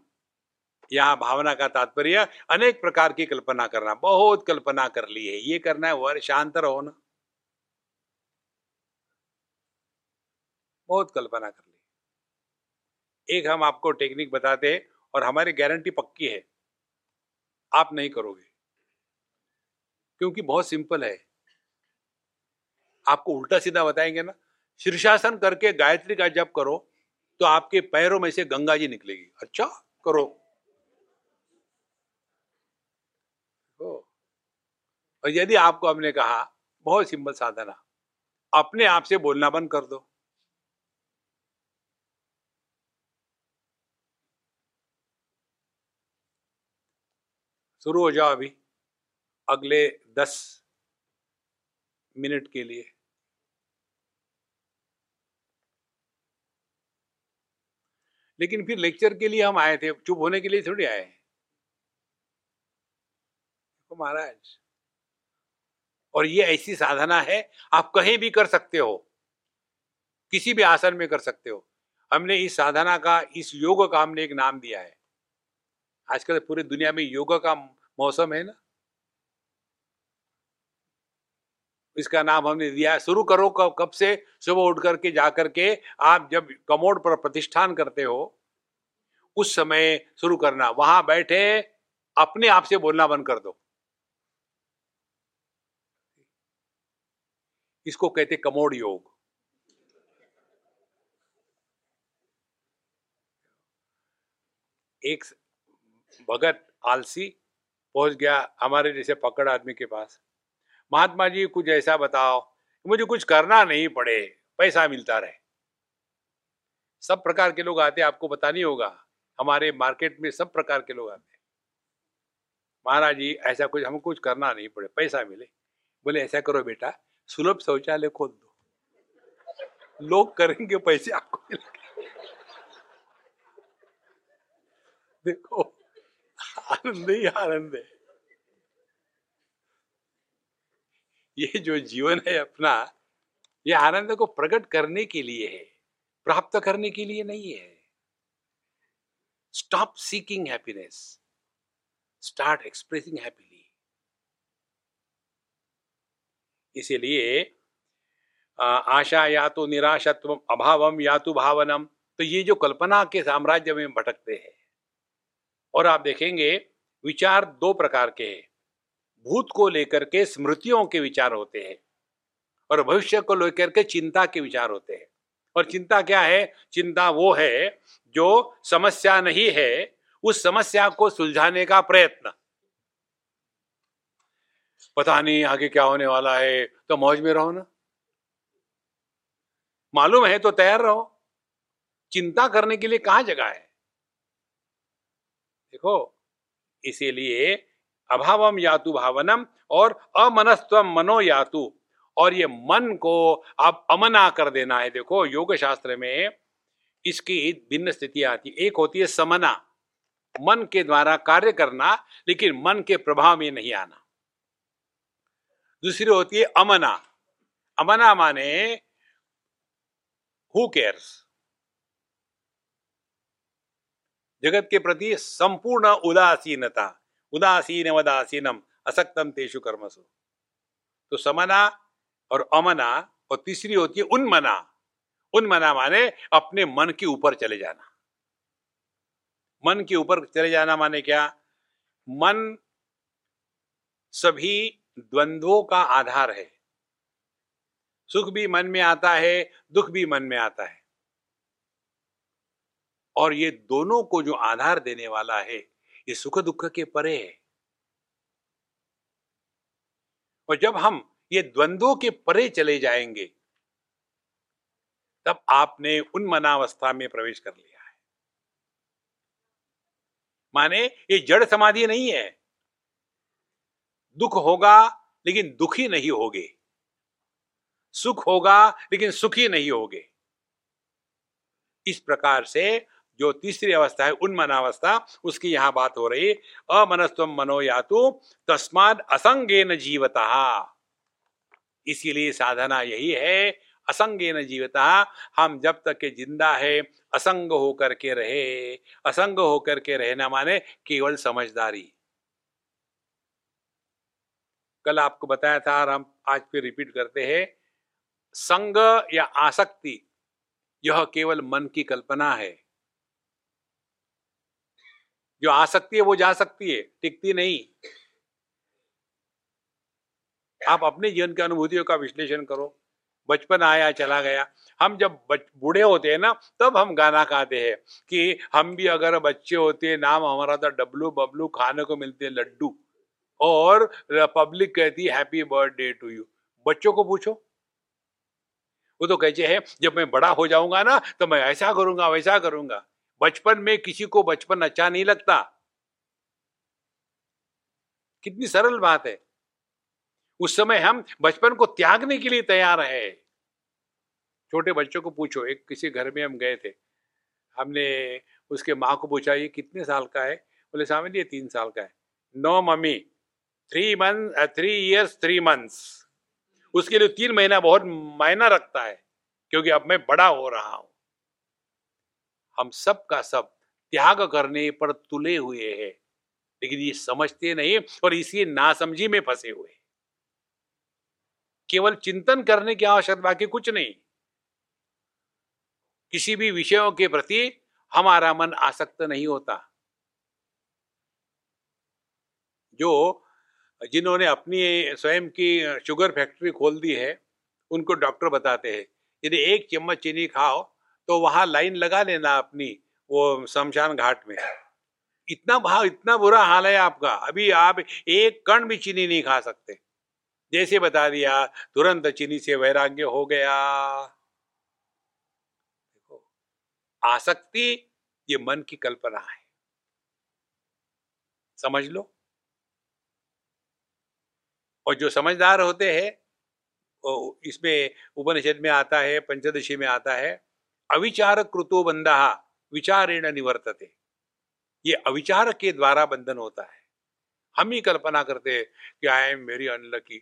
Speaker 1: यहाँ भावना का तात्पर्य अनेक प्रकार की कल्पना करना, बहुत कल्पना कर ली है ये करना है वह शांत रहो ना। बहुत कल्पना कर ली एक हम आपको टेक्निक बताते और हमारी गारंटी पक्की है, आप नहीं करोगे। क्योंकि बहुत सिंपल है। आपको उल्टा सीधा बताएँगे ना, शीर्षासन करके गायत्री का जप करो तो आपके पैरों में से गंगा जी निकलेगी। अच्छा करो। और यदि आपको हमने कहा, बहुत सिंपल साधना अपने आप से बोलना बंद कर दो। शुरू हो जाओ अभी। अगले दस मिनट के लिए। लेकिन फिर लेक्चर के लिए हम आए थे, चुप होने के लिए थोड़ी आए तो महाराज, और ये ऐसी साधना है, आप कहीं भी कर सकते हो, किसी भी आसन में कर सकते हो। हमने इस साधना का, इस योग का हमने एक नाम दिया है। आजकल पूरी दुनिया में योग का मौसम है ना? इसका नाम हमने दिया है। शुरू करो कब कब से? सुबह उठ करके, जा करके आप जब कमोड पर प्रतिष्ठान करते हो, उस समय शुरू करना। वहाँ बैठे, अपने आप से बोलना बंद कर दो। इसको कहते कमोड योग। एक भगत आलसी पहुँच गया हमारे जैसे पकड़ आदमी के पास। महात्मा जी, कुछ ऐसा बताओ मुझे कुछ करना नहीं पड़े, पैसा मिलता रहे। सब प्रकार के लोग आते आपको पता नहीं होगा, हमारे मार्केट में सब प्रकार के लोग आते महाराज जी, ऐसा कुछ, हमको कुछ करना नहीं पड़े, पैसा मिले। बोले, ऐसा करो बेटा, सुलभ शौचालय खोल दो। लोग करेंगे पैसे आपको देखो, आनंद ही आनंद है। ये जो जीवन है अपना, ये आनंद को प्रकट करने के लिए है, प्राप्त करने के लिए नहीं है। Stop seeking happiness start expressing happily इसीलिए आशा या तो निराशत्व अभावम या तो भावनम तो ये जो कल्पना के साम्राज्य में भटकते हैं। और आप देखेंगे, विचार दो प्रकार के हैं। भूत को लेकर के स्मृतियों के विचार होते हैं और भविष्य को लेकर के चिंता के विचार होते हैं। और चिंता क्या है? चिंता वो है जो समस्या नहीं है, उस समस्या को सुलझाने का प्रयत्न। पता नहीं आगे क्या होने वाला है तो मौज में रहो ना। मालूम है तो तैयार रहो। चिंता करने के लिए कहाँ जगह है? देखो, इसीलिए अभावम यातु भावनम और अमनस्वम मनो यातु। और ये मन को आप अमना कर देना है। देखो योग शास्त्र में इसकी भिन्न स्थिति आती है। एक होती है समना। मन के द्वारा कार्य करना, लेकिन मन के प्रभाव में नहीं आना। दूसरी होती है अमना। अमना माने हु केयर्स जगत के प्रति संपूर्ण उदासीनता। उदासीन वदासीनम असक्तम तेषु कर्मसु। तो समना और अमना और तीसरी होती है उन्मना। उन्मना माने अपने मन के ऊपर चले जाना। मन के ऊपर चले जाना माने क्या? मन सभी द्वंद्वों का आधार है। सुख भी मन में आता है, दुख भी मन में आता है। और ये दोनों को जो आधार देने वाला है ये सुख दुख के परे है। और जब हम ये द्वंद्वों के परे चले जाएँगे, तब आपने उन मनावस्था में प्रवेश कर लिया है। माने ये जड़ समाधि नहीं है। दुख होगा लेकिन दुखी नहीं होगे। सुख होगा लेकिन सुखी नहीं होगे। इस प्रकार से जो तीसरी अवस्था है उन्मनावस्था उसकी यहाँ बात हो रही अमनस्व मनो यातु तस्माद असंगे न जीवता। इसीलिए साधना यही है असंगे न जीवता, हम जब तक के ज़िंदा है, असंग होकर के रहे। असंग होकर के रहना माने केवल समझदारी। कल आपको बताया था, और हम आज फिर रिपीट करते हैं, संग या आसक्ति, यह केवल मन की कल्पना है। जो आ सकती है वो जा सकती है, टिकती नहीं। आप अपने जीवन की अनुभूतियों का विश्लेषण करो। बचपन आया, चला गया। हम जब बूढ़े होते हैं ना, तब हम गाना गाते हैं कि हम भी अगर बच्चे होते, नाम हमारा था डब्लू बबलू, खाने को मिलते लड्डू। और पब्लिक कहती हैप्पी बर्थडे टू यू बच्चों को पूछो। वो तो कहते हैं, जब मैं बड़ा हो जाऊँगा ना तो मैं ऐसा करूँगा, वैसा करूँगा। बचपन में किसी को बचपन अच्छा नहीं लगता। कितनी सरल बात है। उस समय हम बचपन को त्यागने के लिए तैयार है। छोटे बच्चों को पूछो, एक किसी घर में हम गए थे। हमने उसके माँ को पूछा, ये कितने साल का है? बोले, सामने ये तीन साल का है। No, mummy. Three month three years, three months. उसके लिए तीन महीना बहुत मायना रखता है, क्योंकि अब मैं बड़ा हो रहा हूँ। हम सब का सब त्याग करने पर तुले हुए हैं। लेकिन ये समझते नहीं और इसी नासमझी में फंसे हुए केवल चिंतन करने की आवश्यकता, बाकी कुछ नहीं। किसी भी विषयों के प्रति हमारा मन आसक्त नहीं होता। जो जिन्होंने अपनी स्वयं की शुगर फैक्ट्री खोल दी है, उनको डॉक्टर बताते हैं, यदि एक चम्मच चीनी खाओ तो वहाँ लाइन लगा लेना अपनी, वो शमशान घाट में। इतना भाव इतना बुरा हाल है आपका। अभी आप एक कण भी चीनी नहीं खा सकते। जैसे बता दिया, तुरंत चीनी से वैराग्य हो गया। देखो, आसक्ति ये मन की कल्पना है। समझ लो। और जो समझदार होते हैं इसमें उपनिषद में आता है, पंचदशी में आता है अविचार कृतो बंधा विचारेण निवर्तते। ये अविचार के द्वारा बंधन होता है। हम ही कल्पना करते हैं कि I am very unlucky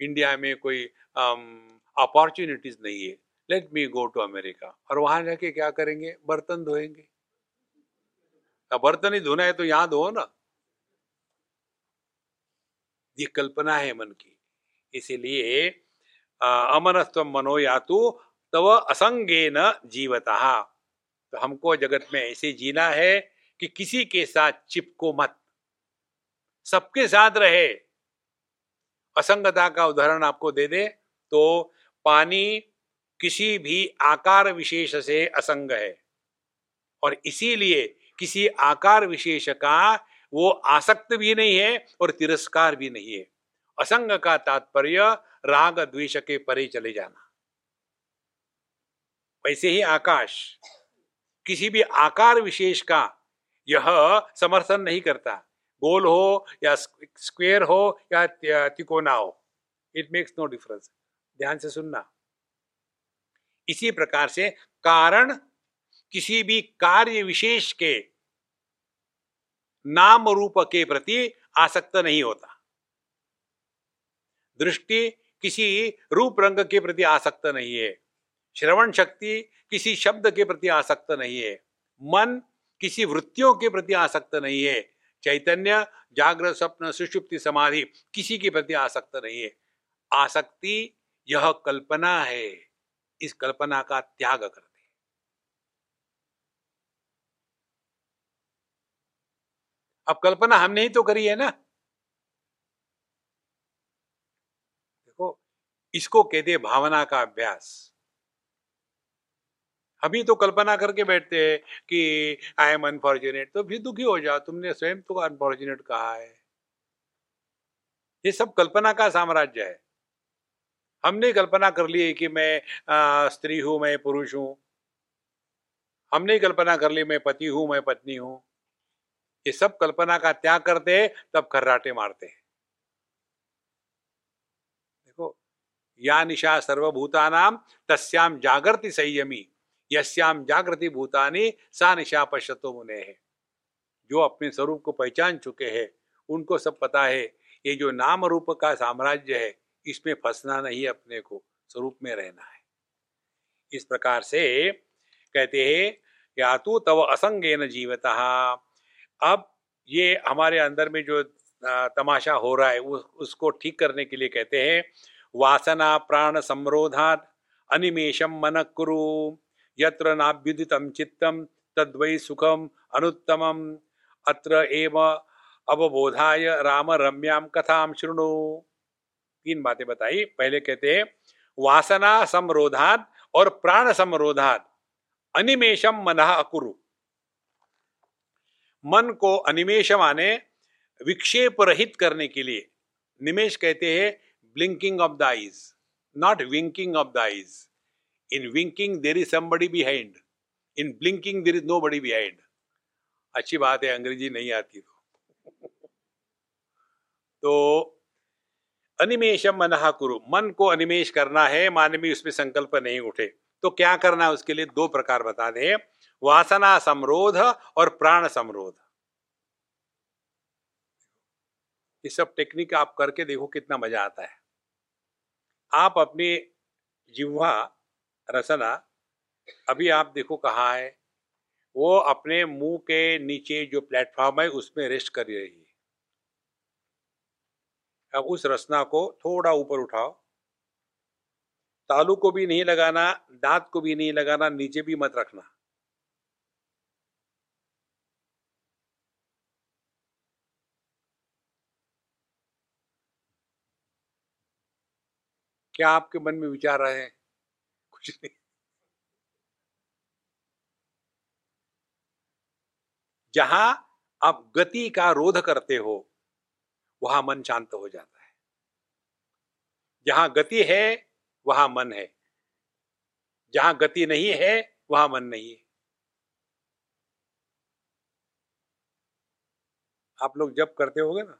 Speaker 1: India में कोई अपॉर्चुनिटीज़ नहीं है। Let me go to America और वहाँ जाके क्या करेंगे? बर्तन धोएँगे। बर्तन ही धोना है तो यहाँ धो ना। ये कल्पना है मन की। इसीलिए अमनस्व मनो या तो तव न जीवता। तो हमको जगत में ऐसे जीना है कि किसी के साथ चिपको मत। सबके साथ रहे। असंगता का उदाहरण आपको दे दे तो पानी किसी भी आकार विशेष से असंग है। और इसीलिए किसी आकार विशेष का वो आसक्त भी नहीं है और तिरस्कार भी नहीं है। असंग का तात्पर्य राग द्वेष के परे चले जाना। वैसे ही आकाश, किसी भी आकार विशेष का यह समर्थन नहीं करता। गोल हो या स्क्वेयर हो या तिकोना हो इट मेक्स नो डिफरेंस ध्यान से सुनना। इसी प्रकार से कारण किसी भी कार्य विशेष के नाम रूप के प्रति आसक्त नहीं होता। दृष्टि किसी रूप रंग के प्रति आसक्त नहीं है। श्रवण शक्ति किसी शब्द के प्रति आसक्त नहीं है। मन किसी वृत्तियों के प्रति आसक्त नहीं है। चैतन्य, जागृत, स्वप्न, सुषुप्ति, समाधि किसी के प्रति आसक्त नहीं है। आसक्ति यह कल्पना है। इस कल्पना का त्याग कर दे। अब कल्पना हमने ही तो करी है ना। देखो, इसको कहते भावना का अभ्यास। हम ही तो कल्पना करके बैठते हैं कि आई एम अनफॉर्चुनेट तो फिर दुखी हो जाओ, तुमने स्वयं तो अनफॉर्चुनेट कहा है। ये सब कल्पना का साम्राज्य है। हमने कल्पना कर ली कि मैं स्त्री हूँ, मैं पुरुष हूँ। हमने कल्पना कर ली, मैं पति हूँ, मैं पत्नी हूँ। ये सब कल्पना का त्याग करते तब खर्राटे मारते हैं। देखो, या निशा सर्वभूतानाम तस्याम जागृति संयमी। यश्याम जागृति भूतानी सा निशा पश्यतो मुने है। जो अपने स्वरूप को पहचान चुके हैं उनको सब पता है ये जो नाम रूप का साम्राज्य है इसमें फंसना नहीं अपने को स्वरूप में रहना है। इस प्रकार से कहते हैं या तो तव असंगे न जीवता। अब ये हमारे अंदर में जो तमाशा हो रहा है उस, उसको ठीक करने के लिए कहते हैं वासना प्राण संरोधात अनिमेशम मन कुरु। यत्र नाभ्युदितम चित्तम तद्वै सुखम अनुत्तमम। अत्र एव अवबोधाय राम रम्याम कथाम शृणु। तीन बातें बताई। पहले कहते हैं, वासना समरोधात और प्राण समरोधात। अनिमेशम मन अकुरु। मन को अनिमेश माने विक्षेप रहित करने के लिए। निमेश कहते हैं blinking of the eyes not winking of the eyes in winking there is somebody behind in blinking there is nobody behind अच्छी बात है, अंग्रेज़ी नहीं आती तो। तो अनिमेशम मन कुरु। मन को अनिमेश करना है, मान में उसमें संकल्प नहीं उठे। तो क्या करना है उसके लिए? दो प्रकार बता दे। वासना समरोध और प्राण समरोध। ये सब टेक्निक आप करके देखो कितना मज़ा आता है। आप अपने जिह्वा रसना, अभी आप देखो कहाँ है। वो अपने मुँह के नीचे जो प्लेटफॉर्म है, उसमें रेस्ट कर रही है। अब उस रसना को थोड़ा ऊपर उठाओ। तालू को भी नहीं लगाना, दांत को भी नहीं लगाना, नीचे भी मत रखना। क्या आपके मन में विचार रहे हैं? कुछ नहीं। जहाँ आप गति का रोध करते हो, वहाँ मन शांत हो जाता है। जहाँ गति है, वहाँ मन है। जहाँ गति नहीं है, वहाँ मन नहीं है। आप लोग जब करते होगे ना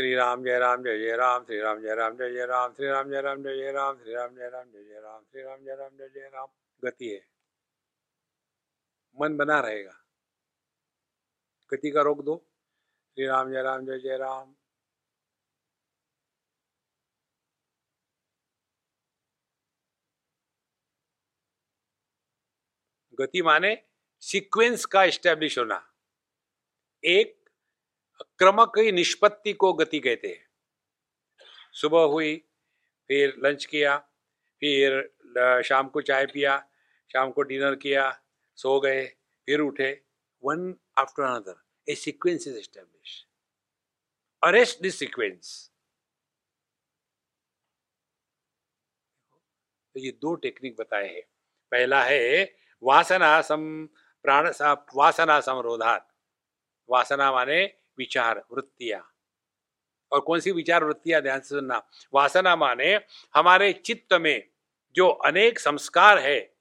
Speaker 1: श्री राम जय राम जय जय राम श्री राम जय राम जय जय राम श्री राम जय राम जय जय राम श्री राम जय राम जय जय राम श्री राम जय राम जय जय राम। गति है। मन बना रहेगा। गति का रोक दो। श्री राम जय राम जय जय राम। गति माने सीक्वेंस का एस्टेब्लिश होना। एक क्रमक निष्पत्ति को गति कहते हैं सुबह हुई, फिर लंच किया, फिर शाम को चाय पिया, शाम को डिनर किया, सो गए, फिर उठे one after another a sequence is established. Arrest this sequence. तो ये दो टेक्निक बताए हैं पहला है, वासना सम प्राण वासना समरोधात वासना माने विचार वृत्तियाँ और कौन सी विचार वृत्तियाँ ध्यान से सुनना। वासना माने हमारे चित्त में जो अनेक संस्कार है,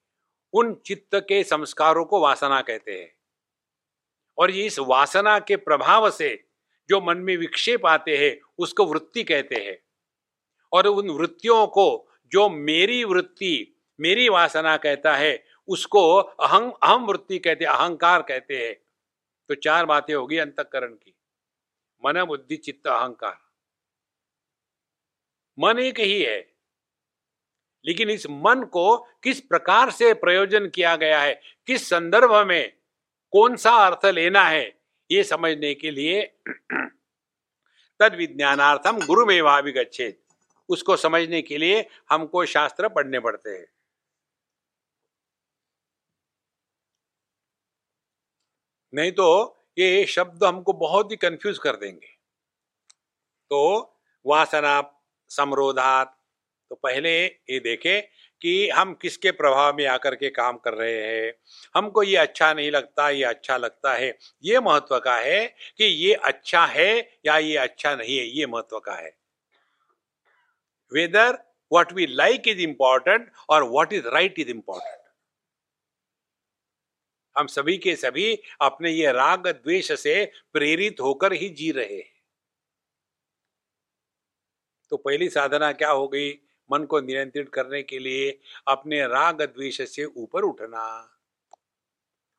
Speaker 1: उन चित्त के संस्कारों को वासना कहते हैं। और ये इस वासना के प्रभाव से जो मन में विक्षेप आते हैं, उसको वृत्ति कहते हैं। और उन वृत्तियों को जो मेरी वृत्ति, मेरी वासना कहता है, उसको अहं, अहम वृत्ति कहते अहंकार कहते हैं। तो चार बातें होगी अंतकरण की। मन बुद्धि, चित्त, अहंकार। मन एक ही है। लेकिन इस मन को किस प्रकार से प्रयोजन किया गया है, किस संदर्भ में, कौन सा अर्थ लेना है, ये समझने के लिए तद विज्ञानार्थम गुरु में विगछेद उसको समझने के लिए हमको शास्त्र पढ़ने पड़ते हैं। नहीं तो ये शब्द हमको बहुत ही कंफ्यूज कर देंगे। तो वासना समरोधात तो पहले ये देखे कि हम किसके प्रभाव में आकर के काम कर रहे हैं। हमको ये अच्छा नहीं लगता, ये अच्छा लगता है। ये महत्व का है कि ये अच्छा है या ये अच्छा नहीं है, ये महत्व का है। Whether what we like is important और what is right is important हम सभी के सभी अपने ये राग द्वेष से प्रेरित होकर ही जी रहे हैं। तो पहली साधना क्या हो गई? मन को नियंत्रित करने के लिए अपने राग द्वेष से ऊपर उठना।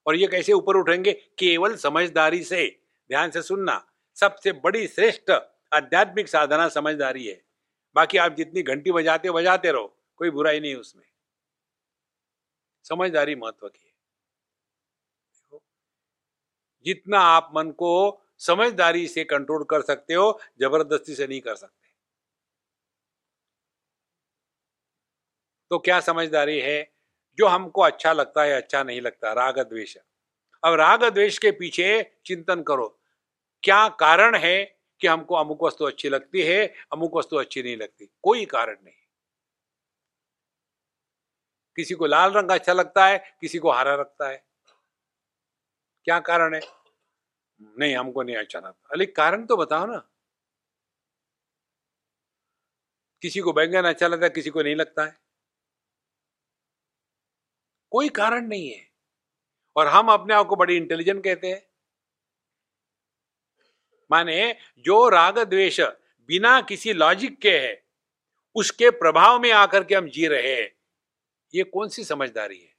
Speaker 1: और ये कैसे ऊपर उठेंगे? केवल समझदारी से। ध्यान से सुनना। सबसे बड़ी श्रेष्ठ आध्यात्मिक साधना समझदारी है। बाकी आप जितनी घंटी बजाते बजाते रहो। कोई बुराई नहीं उसमें। समझदारी महत्व की है। जितना आप मन को समझदारी से कंट्रोल कर सकते हो, ज़बरदस्ती से नहीं कर सकते। तो क्या समझदारी है? जो हमको अच्छा लगता है अच्छा नहीं लगता, राग द्वेष अब राग द्वेष के पीछे चिंतन करो। क्या कारण है कि हमको अमुक वस्तु अच्छी लगती है, अमुक वस्तु अच्छी नहीं लगती? कोई कारण नहीं। किसी को लाल रंग अच्छा लगता है, किसी को हरा लगता है। क्या कारण है? नहीं, हमको नहीं अच्छा लगता अरे, कारण तो बताओ ना। किसी को बैंगन अच्छा लगता है, किसी को नहीं लगता है। कोई कारण नहीं है। और हम अपने आप को बड़ी इंटेलिजेंट कहते हैं। माने, जो राग द्वेष बिना किसी लॉजिक के है, उसके प्रभाव में आकर के हम जी रहे हैं। ये कौन सी समझदारी है?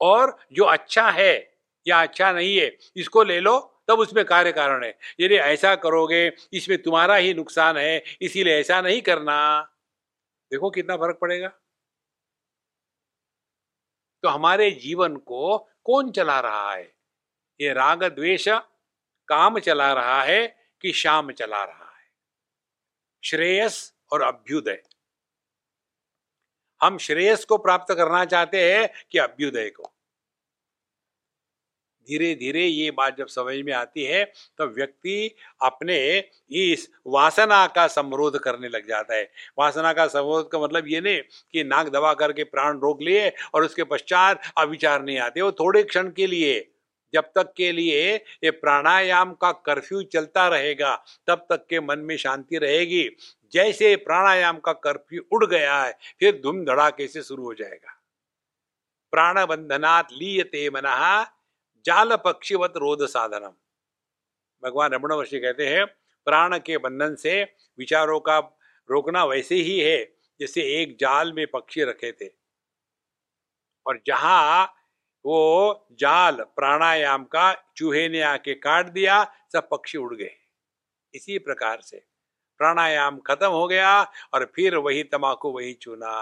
Speaker 1: और जो अच्छा है, या अच्छा नहीं है, इसको ले लो, तब उसमें कार्य कारण है। यदि ऐसा करोगे, इसमें तुम्हारा ही नुकसान है, इसीलिए ऐसा नहीं करना। देखो कितना फ़र्क पड़ेगा। तो हमारे जीवन को कौन चला रहा है? ये राग द्वेष काम चला रहा है कि शाम चला रहा है। श्रेयस और अभ्युदय। हम श्रेयस को प्राप्त करना चाहते हैं कि अभ्युदय को। धीरे धीरे ये बात जब समझ में आती है तो व्यक्ति अपने इस वासना का समरोध करने लग जाता है। वासना का समरोध का मतलब ये नहीं कि नाक दबा करके प्राण रोक लिए और उसके पश्चात अविचार नहीं आते। वो थोड़े क्षण के लिए, जब तक के लिए ये प्राणायाम का कर्फ्यू चलता रहेगा, तब तक के मन में शांति रहेगी। जैसे प्राणायाम का कर्फ्यू उड़ गया है, फिर धूम धड़ाके से शुरू हो जाएगा। प्राण बंधनात् लीयते मना जाल पक्षीवत रोध साधनम। भगवान रमण वर्षी कहते हैं, प्राण के बंधन से विचारों का रोकना वैसे ही है, जैसे एक जाल में पक्षी रखे थे। और जहाँ वो जाल प्राणायाम का चूहे ने आके काट दिया, सब पक्षी उड़ गए। इसी प्रकार से प्राणायाम खत्म हो गया और फिर वही तमाकू वही चुना।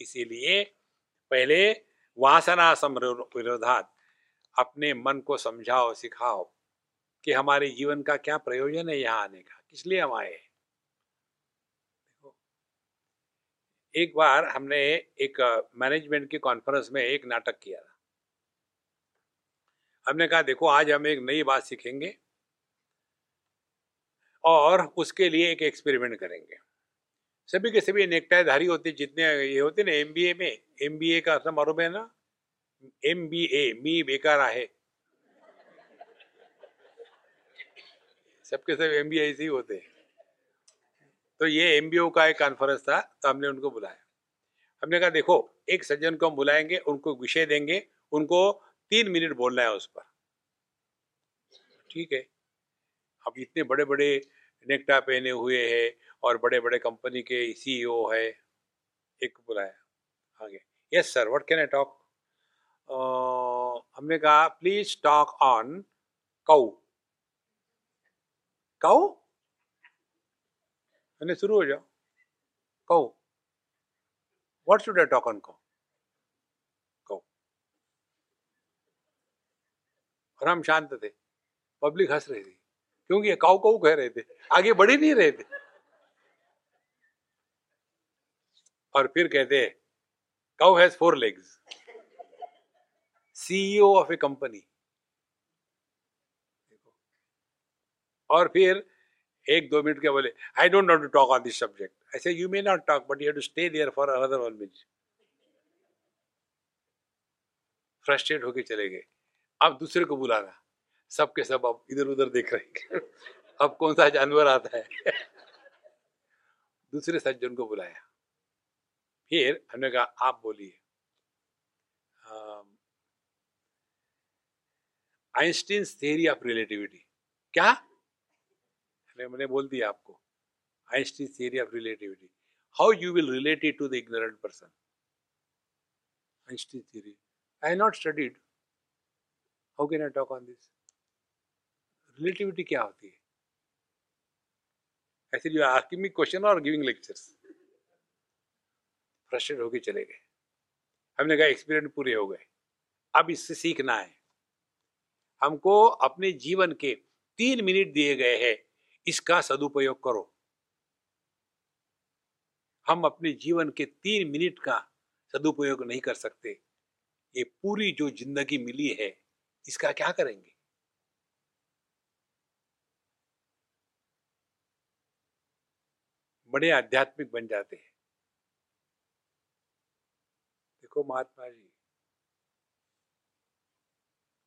Speaker 1: इसीलिए पहले वासना विरोधात अपने मन को समझाओ, सिखाओ कि हमारे जीवन का क्या प्रयोजन है यहाँ आने का, किस लिए हम आए एक बार हमने एक मैनेजमेंट की कॉन्फ्रेंस में एक नाटक किया था। हमने कहा, देखो, आज हम एक नई बात सीखेंगे। और उसके लिए एक एक्सपेरिमेंट करेंगे। सभी के सभी नेकटाईधारी होते, जितने ये होते ना एम में एमबीए का मालूम है ना? एम बी ए मी बेकार आहे। सबके सब एम बी ऐसे ही होते। हैं तो ये एमबीओ का एक कॉन्फ्रेंस था तो हमने उनको बुलाया। हमने कहा, देखो, एक सज्जन को हम बुलाएँगे, उनको विषय देंगे, उनको तीन मिनट बोलना है उस पर। ठीक है। अब इतने बड़े बड़े नेकटा पहने हुए हैं और बड़े बड़े कंपनी के सीईओ है। एक बुलाया, आगे। Yes sir what can I talk हमने कहा please talk on cow cow मैंने शुरू हो जाओ। कऊ what should I talk on कऊ कऊ और हम शांत थे। पब्लिक हंस रही थी। क्योंकि काऊ काऊ कह रहे थे। आगे बढ़ ही नहीं रहे थे। और फिर कहते cow has four legs. CEO of a company और फिर एक दो मिनट के बोले I don't not to talk on this subject I say you may not talk but you to stay there for another one minute frustrate होके चले गए। अब दूसरे को बुलाना सबके सब अब इधर उधर देख रहे हैं अब कौन सा जानवर आता है? दूसरे सज्जन को बुलाया। फिर हमने कहा, आप बोलिए। आइंस्टीन थ्योरी ऑफ़ रिलेटिविटी क्या? मैंने मैंने बोल दिया आपको। Einstein theory of relativity how you will relate it to the ignorant person Einstein theory I not studied how can I talk on this relativity क्या होती है? ऐसे यू आस्किंग मी क्वेश्चन और गिविंग लेक्चर्स फ्रस्ट्रेट होके चले गए। हमने कहा एक्सपीरियंस पूरे हो गए। अब इससे सीखना है। हमको अपने जीवन के तीन मिनट दिए गए हैं। इसका सदुपयोग करो। हम अपने जीवन के तीन मिनट का सदुपयोग नहीं कर सकते। ये पूरी जो ज़िंदगी मिली है, इसका क्या करेंगे? बड़े आध्यात्मिक बन जाते हैं। देखो महात्मा जी,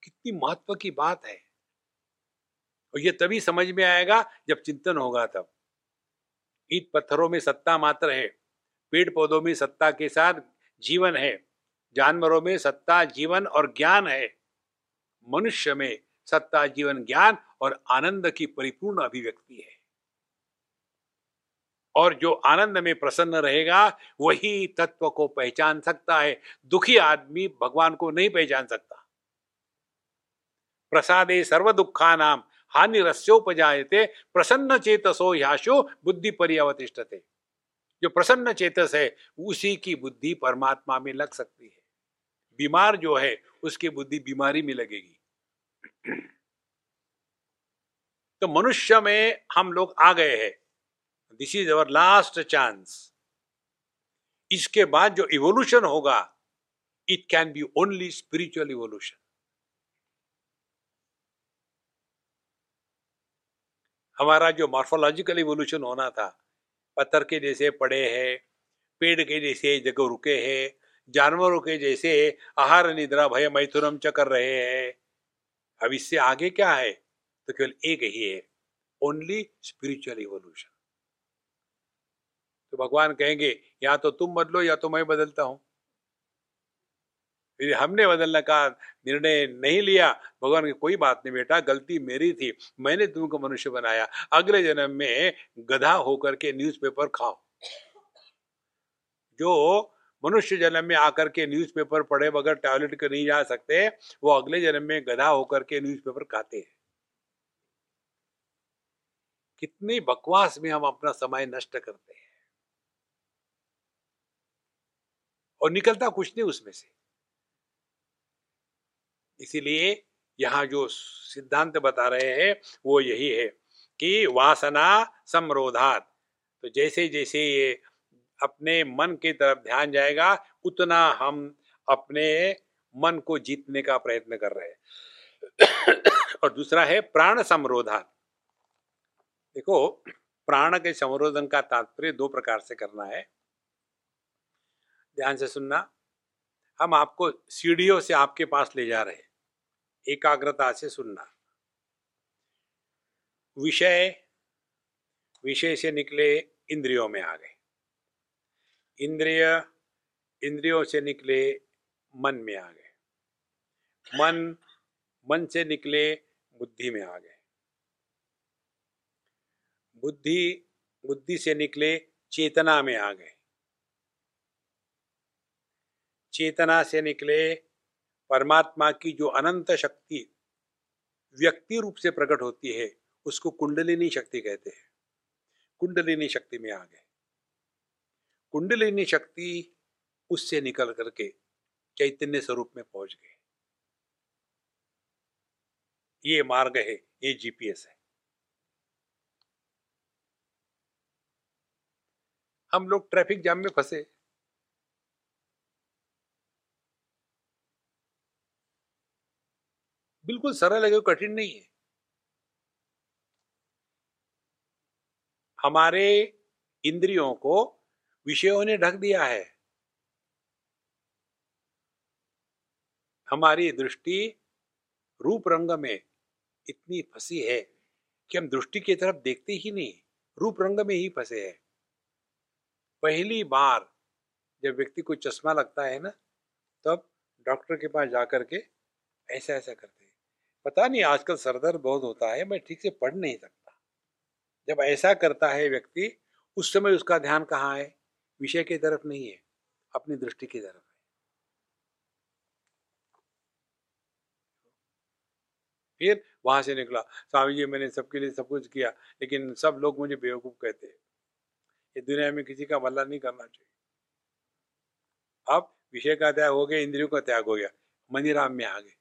Speaker 1: कितनी महत्व की बात है। और ये तभी समझ में आएगा जब चिंतन होगा तब। ईट पत्थरों में सत्ता मात्र है, पेड़ पौधों में सत्ता के साथ जीवन है, जानवरों में सत्ता, जीवन और ज्ञान है। मनुष्य में सत्ता, जीवन, ज्ञान और आनंद की परिपूर्ण अभिव्यक्ति है। और जो आनंद में प्रसन्न रहेगा, वही तत्व को पहचान सकता है। दुखी आदमी भगवान को नहीं पहचान सकता। प्रसादे सर्व दुखा नाम हानि रस्योपजायते प्रसन्न चेतसो याशो बुद्धि परिअवतिष्ठते जो प्रसन्न चेतस है, उसी की बुद्धि परमात्मा में लग सकती है। बीमार जो है, उसकी बुद्धि बीमारी में लगेगी। तो मनुष्य में हम लोग आ गए हैं। This is our last chance इसके बाद जो इवोल्यूशन होगा it can be only spiritual evolution हमारा जो मॉर्फोलॉजिकल इवोल्यूशन होना था, पत्थर के जैसे पड़े हैं, पेड़ के जैसे जगह रुके हैं, जानवरों के जैसे आहार निद्रा भय मैथुनम च कर रहे हैं। अब इससे आगे क्या है? तो केवल एक ही है ओनली स्पिरिचुअल इवोल्यूशन तो भगवान कहेंगे, या तो तुम बदलो, या तो मैं बदलता हूँ। हमने बदलने का निर्णय नहीं लिया। भगवान की कोई बात नहीं बेटा, गलती मेरी थी। मैंने तुमको मनुष्य बनाया। अगले जन्म में गधा होकर के न्यूज़पेपर खाओ। जो मनुष्य जन्म में आकर के न्यूज़पेपर पढ़े बगैर टॉयलेट के नहीं जा सकते, वो अगले जन्म में गधा होकर के न्यूज़पेपर खाते हैं। कितनी बकवास में हम अपना समय नष्ट करते हैं। और निकलता कुछ नहीं उसमें से। इसीलिए यहाँ जो सिद्धांत बता रहे हैं, वो यही है कि वासना समरोधात। तो जैसे जैसे ये अपने मन की तरफ़ ध्यान जाएगा, उतना हम अपने मन को जीतने का प्रयत्न कर रहे हैं। और दूसरा है प्राण समरोधात। देखो, प्राण के समरोधन का तात्पर्य दो प्रकार से करना है। ध्यान से सुनना। हम आपको सीढ़ियों से आपके पास ले जा रहे एकाग्रता से सुनना। विषय विषय से निकले इंद्रियों में आ गए। इंद्रिय, इंद्रियों से निकले मन में आ गए। मन मन से निकले बुद्धि में आ गए। बुद्धि बुद्धि से निकले चेतना में आ गए। चेतना से निकले, परमात्मा की जो अनंत शक्ति व्यक्ति रूप से प्रकट होती है, उसको कुंडलिनी शक्ति कहते हैं। कुंडलिनी शक्ति में आ गए कुंडलिनी शक्ति उससे निकल करके चैतन्य स्वरूप में पहुँच गए। ये मार्ग है, ये जीपीएस है। हम लोग ट्रैफ़िक जाम में फंसे। बिल्कुल सरल है कठिन नहीं है। हमारे इंद्रियों को, विषयों ने ढक दिया है। हमारी दृष्टि रूप रंग में इतनी फंसी है कि हम दृष्टि की तरफ़ देखते ही नहीं, रूप रंग में ही फंसे हैं। पहली बार जब व्यक्ति को चश्मा लगता है ना, तब डॉक्टर के पास जाकर के ऐसा ऐसा करते पता नहीं आजकल सरदर्द बहुत होता है, मैं ठीक से पढ़ नहीं सकता। जब ऐसा करता है व्यक्ति, उस समय उसका ध्यान कहाँ है? विषय की तरफ़ नहीं है, अपनी दृष्टि की तरफ़ है। फिर वहाँ से निकला, स्वामी जी, मैंने सबके लिए सब कुछ किया, लेकिन सब लोग मुझे बेवकूफ़ कहते हैं। ये दुनिया में किसी का भला नहीं करना चाहिए। अब विषय का त्याग हो गया, इंद्रियों का त्याग हो गया, मनीराम में आ गए।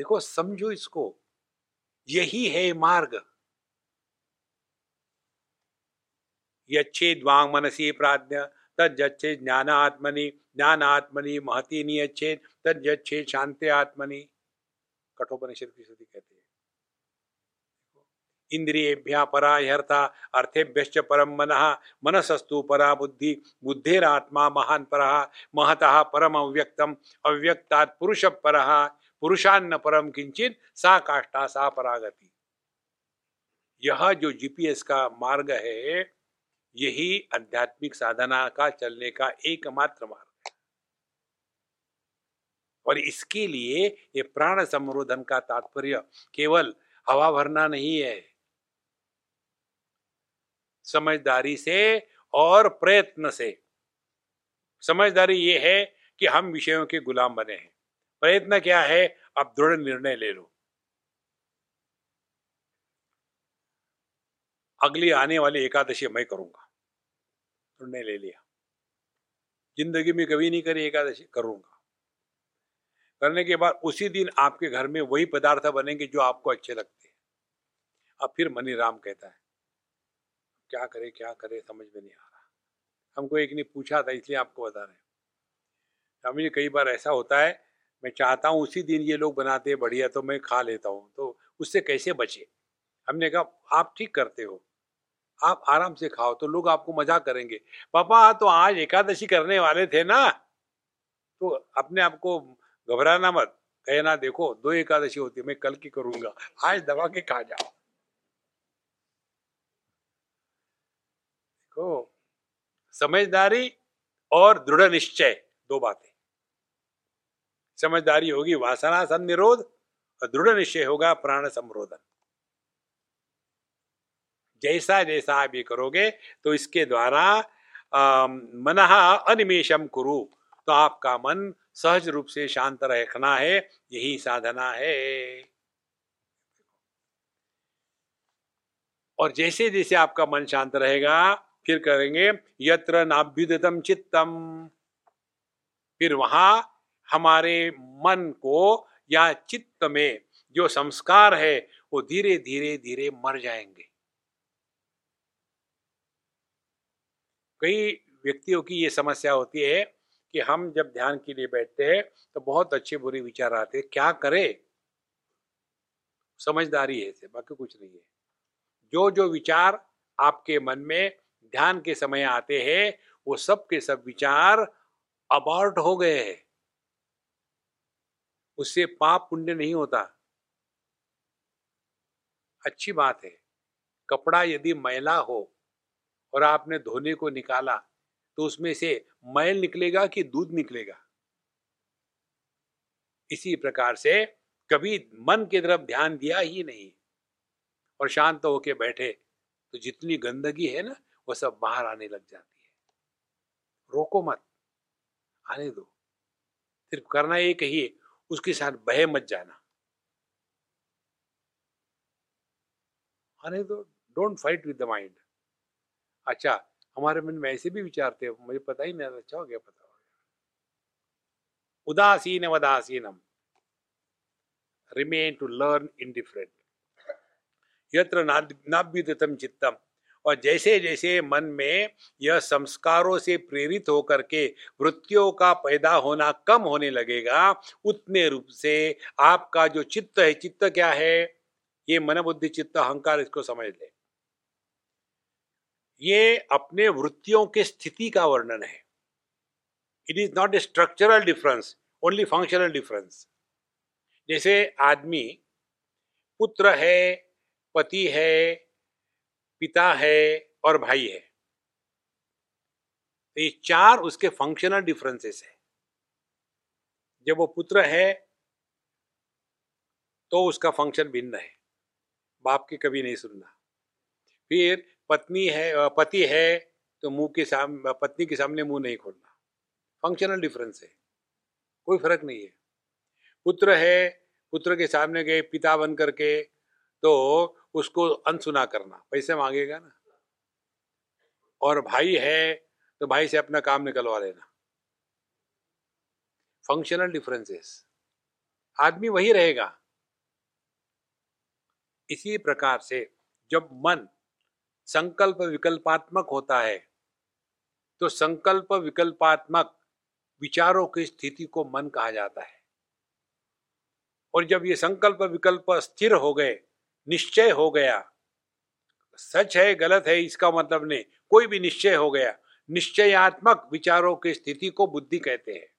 Speaker 1: देखो, समझो इसको। यही है मार्ग। यच्छेद वांग मनसी प्राज्ञ तज्जे ज्ञान आत्मनि ज्ञान आत्मनि महती नियच्छेद तज्जे शांति आत्मनि। कठोपनिषद की श्रुति कहते हैं। इंद्रियेभ्य परा हर्ता अर्थेभ्य परम मन, मनसस्तु परा बुद्धि, बुद्धेरात्मा महान पर, महतः परम अव्यक्तम अव्यक्ता पुरुष पर। पुरुषान्न परम किंचित, सा काष्ठा, सा परागति। यह जो जीपीएस का मार्ग है, यही आध्यात्मिक साधना का चलने का एकमात्र मार्ग है। और इसके लिए ये प्राण संरोधन का तात्पर्य केवल हवा भरना नहीं है। समझदारी से और प्रयत्न से। समझदारी ये है कि हम विषयों के गुलाम बने हैं। प्रयत्न क्या है? आप दृढ़ निर्णय ले लो। अगली आने वाली एकादशी मैं करूँगा। निर्णय ले लिया। ज़िंदगी में कभी नहीं करी एकादशी, करूँगा। करने के बाद उसी दिन आपके घर में वही पदार्थ बनेंगे जो आपको अच्छे लगते हैं। अब फिर मनी राम कहता है, क्या करे क्या करे, समझ में नहीं आ रहा। हमको एक ने पूछा था, इसलिए आपको बता रहे हैं। मुझे कई बार ऐसा होता है मैं चाहता हूँ उसी दिन ये लोग बनाते हैं बढ़िया तो मैं खा लेता हूँ। तो उससे कैसे बचे? हमने कहा, आप ठीक करते हो। आप आराम से खाओ तो लोग आपको मज़ाक करेंगे। पापा तो आज एकादशी करने वाले थे ना। तो अपने आप को घबराना मत। कहना देखो, दो एकादशी होती है, मैं कल की करूँगा। आज दबा के खा जाओ। देखो, समझदारी और दृढ़ निश्चय, दो बातें। समझदारी होगी, वासना सन निरोध और दृढ़ निश्चय होगा प्राण संरोधन। जैसा जैसा आप ये करोगे तो इसके द्वारा मन अनिमेशम कुरु। तो आपका मन सहज रूप से शांत रखना है, यही साधना है। और जैसे जैसे आपका मन शांत रहेगा, फिर करेंगे, यत्र नाभ्युदतम चित्तम। फिर वहाँ हमारे मन को या चित्त में जो संस्कार है, वो धीरे धीरे धीरे मर जाएँगे। कई व्यक्तियों की ये समस्या होती है कि हम जब ध्यान के लिए बैठते हैं तो बहुत अच्छे बुरे विचार आते हैं, क्या करे? समझदारी है बाकी कुछ नहीं है। जो जो विचार आपके मन में ध्यान के समय आते हैं, वो सब के सब विचार अबॉर्ट हो गए हैं। उससे पाप पुण्य नहीं होता। अच्छी बात है, कपड़ा यदि मैला हो और आपने धोने को निकाला तो उसमें से मैल निकलेगा कि दूध निकलेगा? इसी प्रकार से कभी मन की तरफ़ ध्यान दिया ही नहीं और शांत होके बैठे तो जितनी गंदगी है ना, वो सब बाहर आने लग जाती है। रोको मत, आने दो। सिर्फ़ करना एक ही उसके साथ बहे मत जाना। आने दो don't fight with the mind अच्छा हमारे मन में ऐसे भी विचार थे, मुझे पता ही नहीं अच्छा हो गया, पता हो गया। उदासीन वदासीनम remain to learn in different यत्र नाभ्युतम चित्तम। और जैसे जैसे मन में यह संस्कारों से प्रेरित होकर के वृत्तियों का पैदा होना कम होने लगेगा, उतने रूप से आपका जो चित्त है, चित्त क्या है? ये मन बुद्धि चित्त, अहंकार इसको समझ ले। ये अपने वृत्तियों के स्थिति का वर्णन है। It is not a structural difference only functional difference जैसे आदमी पुत्र है, पति है पिता है और भाई है। तो ये चार उसके फंक्शनल डिफरेंसेस है। जब वो पुत्र है तो उसका फ़ंक्शन भिन्न है। बाप की कभी नहीं सुनना। फिर पत्नी है पति है तो मुँह के सामने पत्नी के सामने मुँह नहीं खोलना। फंक्शनल डिफरेंस है। कोई फ़र्क नहीं है। पुत्र है, पुत्र के सामने गए, पिता बन करके तो उसको अनसुना करना। पैसे मांगेगा ना। और भाई है तो भाई से अपना काम निकलवा लेना। फंक्शनल डिफरेंसेस आदमी वही रहेगा। इसी प्रकार से जब मन संकल्प विकल्पात्मक होता है तो संकल्प विकल्पात्मक विचारों की स्थिति को मन कहा जाता है। और जब ये संकल्प विकल्प स्थिर हो गए निश्चय हो गया। सच है, गलत है, इसका मतलब नहीं। कोई भी निश्चय हो गया। निश्चयात्मक विचारों की स्थिति को बुद्धि कहते हैं।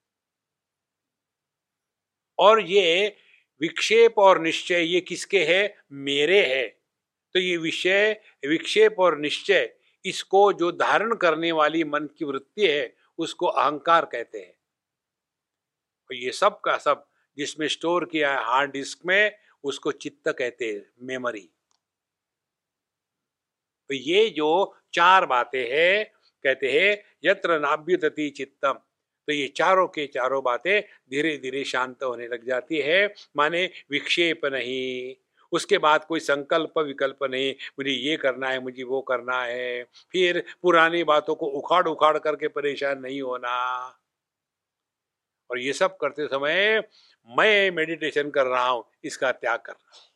Speaker 1: और ये विक्षेप और निश्चय, ये किसके है? मेरे है। तो ये विषय, विक्षेप और निश्चय, इसको जो धारण करने वाली मन की वृत्ति है, उसको अहंकार कहते हैं। और ये सब का सब, जिसमें स्टोर किया है हार्ड डिस्क में उसको चित्त कहते हैं मेमोरी तो ये जो चार बातें हैं, कहते हैं, यत्र नाभ्युदति चित्तम। तो ये चारों के चारों बातें धीरे धीरे शांत होने लग जाती है, माने विक्षेप नहीं। उसके बाद कोई संकल्प विकल्प नहीं, मुझे ये करना है, मुझे वो करना है। फिर पुरानी बातों को उखाड़ उखाड़ करके परेशान नहीं होना। और ये सब करते समय मैं मेडिटेशन कर रहा हूँ, इसका त्याग कर रहा हूँ।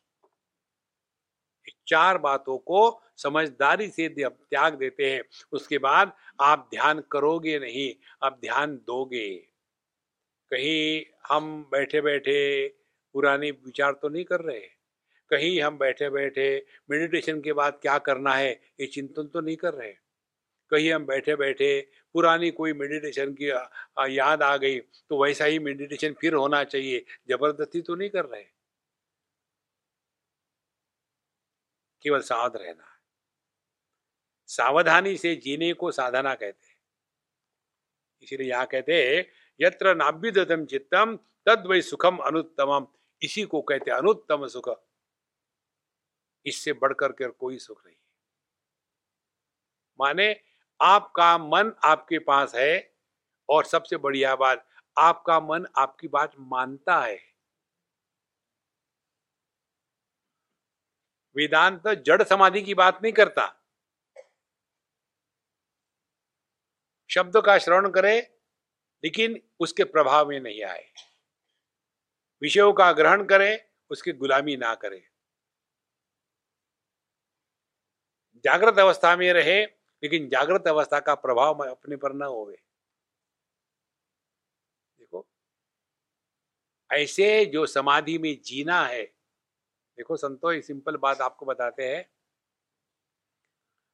Speaker 1: चार बातों को समझदारी से त्याग देते हैं। उसके बाद आप ध्यान करोगे नहीं, आप ध्यान दोगे। कहीं हम बैठे बैठे पुरानी विचार तो नहीं कर रहे कहीं हम बैठे बैठे मेडिटेशन के बाद क्या करना है, ये चिंतन तो नहीं कर रहे कहीं हम बैठे बैठे पुरानी कोई मेडिटेशन की याद आ गई तो वैसा ही मेडिटेशन फिर होना चाहिए। ज़बरदस्ती तो नहीं कर रहे। केवल सावध रहना। सावधानी से जीने को साधना कहते हैं। इसीलिए यहाँ कहते हैं, यत्र नाभ्युदम चित्तम तद वही सुखम अनुत्तम इसी को कहते अनुत्तम सुख। इससे बढ़कर कर कोई सुख नहीं माने आपका मन आपके पास है। और सबसे बढ़िया बात, आपका मन आपकी बात मानता है। वेदांत जड़ समाधि की बात नहीं करता। शब्द का श्रवण करे, लेकिन उसके प्रभाव में नहीं आए। विषयों का ग्रहण करे, उसकी गुलामी ना करे। जागृत अवस्था में रहे लेकिन जागृत अवस्था का प्रभाव अपने पर ना होवे। देखो, ऐसे जो समाधि में जीना है, देखो संतो, ये सिंपल बात आपको बताते हैं।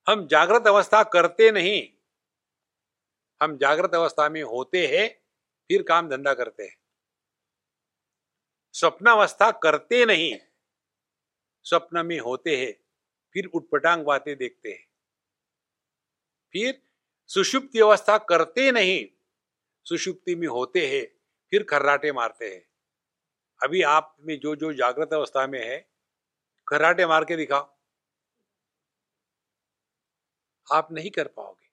Speaker 1: हम जागृत अवस्था करते नहीं, हम जागृत अवस्था में होते हैं, फिर काम धंधा करते हैं। स्वप्नावस्था करते नहीं, स्वप्न में होते हैं, फिर उठपटांग बातें देखते हैं। फिर सुषुप्ति अवस्था करते नहीं। सुषुप्ति में होते हैं, फिर खर्राटे मारते हैं। अभी आप में जो जो जागृत अवस्था में है, खर्राटे मार के दिखाओ। आप नहीं कर पाओगे।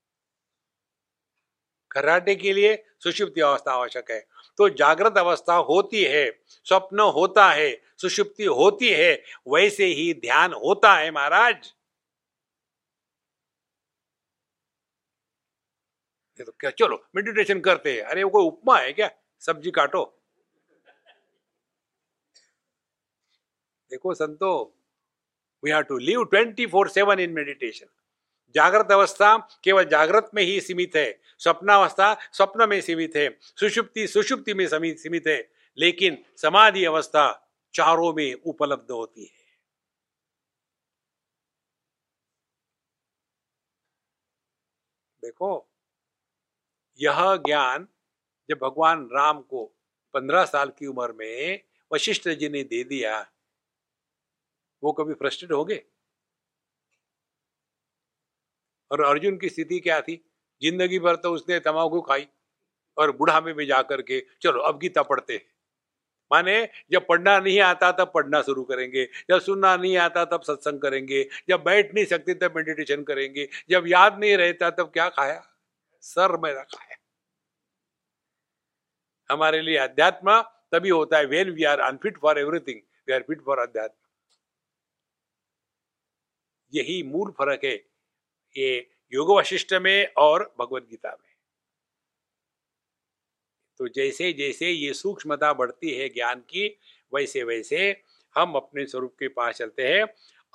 Speaker 1: खर्राटे के लिए सुषुप्ति अवस्था आवश्यक है। तो जागृत अवस्था होती है, स्वप्न होता है, सुषुप्ति होती है, वैसे ही ध्यान होता है महाराज। तो क्या, चलो मेडिटेशन करते हैं। अरे, वो कोई उपमा है क्या? सब्ज़ी काटो। देखो संतो we have to live twenty four seven in meditation जागृत अवस्था केवल जागृत में ही सीमित है। स्वप्नावस्था स्वप्न में सीमित है। सुषुप्ति सुषुप्ति में सीमित है। लेकिन समाधि अवस्था चारों में उपलब्ध होती है। देखो यह ज्ञान जब भगवान राम को पंद्रह साल की उम्र में वशिष्ठ जी ने दे दिया, वो कभी फ्रस्ट्रेट हो गए और अर्जुन की स्थिति क्या थी? ज़िंदगी भर तो उसने तमाकू खाई और बुढ़ापे में जाकर के, चलो अब गीता पढ़ते हैं। माने जब पढ़ना नहीं आता तब पढ़ना शुरू करेंगे, जब सुनना नहीं आता तब सत्संग करेंगे, जब बैठ नहीं सकते तब मेडिटेशन करेंगे, जब याद नहीं रहता तब क्या खाया? सर मेरा खाया हमारे लिए अध्यात्म, तभी होता है when we are unfit for everything we are fit for अध्यात्म। यही मूल फ़र्क है, ये योग वशिष्ठ में और भगवत गीता में। तो जैसे जैसे ये सूक्ष्मता बढ़ती है ज्ञान की, वैसे वैसे हम अपने स्वरूप के पास चलते हैं।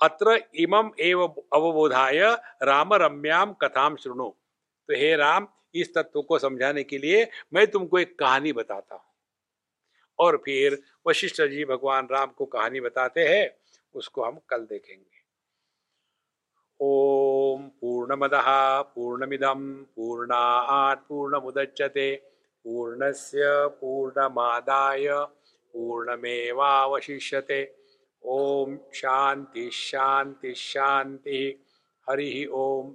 Speaker 1: अत्र इमम एव अवबोधाय राम रम्याम कथाम सुनो तो हे राम, इस तत्व को समझाने के लिए मैं तुमको एक कहानी बताता हूँ। और फिर वशिष्ठ जी भगवान राम को कहानी बताते हैं, उसको हम कल देखेंगे। ओम पूर्णमद पूर्णमिदम पूर्णात् पूर्णमुदच्यते पूर्णस्य पूर्णमादाय, पूर्णमेवावशिष्यते। ओम शांति शांति शांति हरि ओम।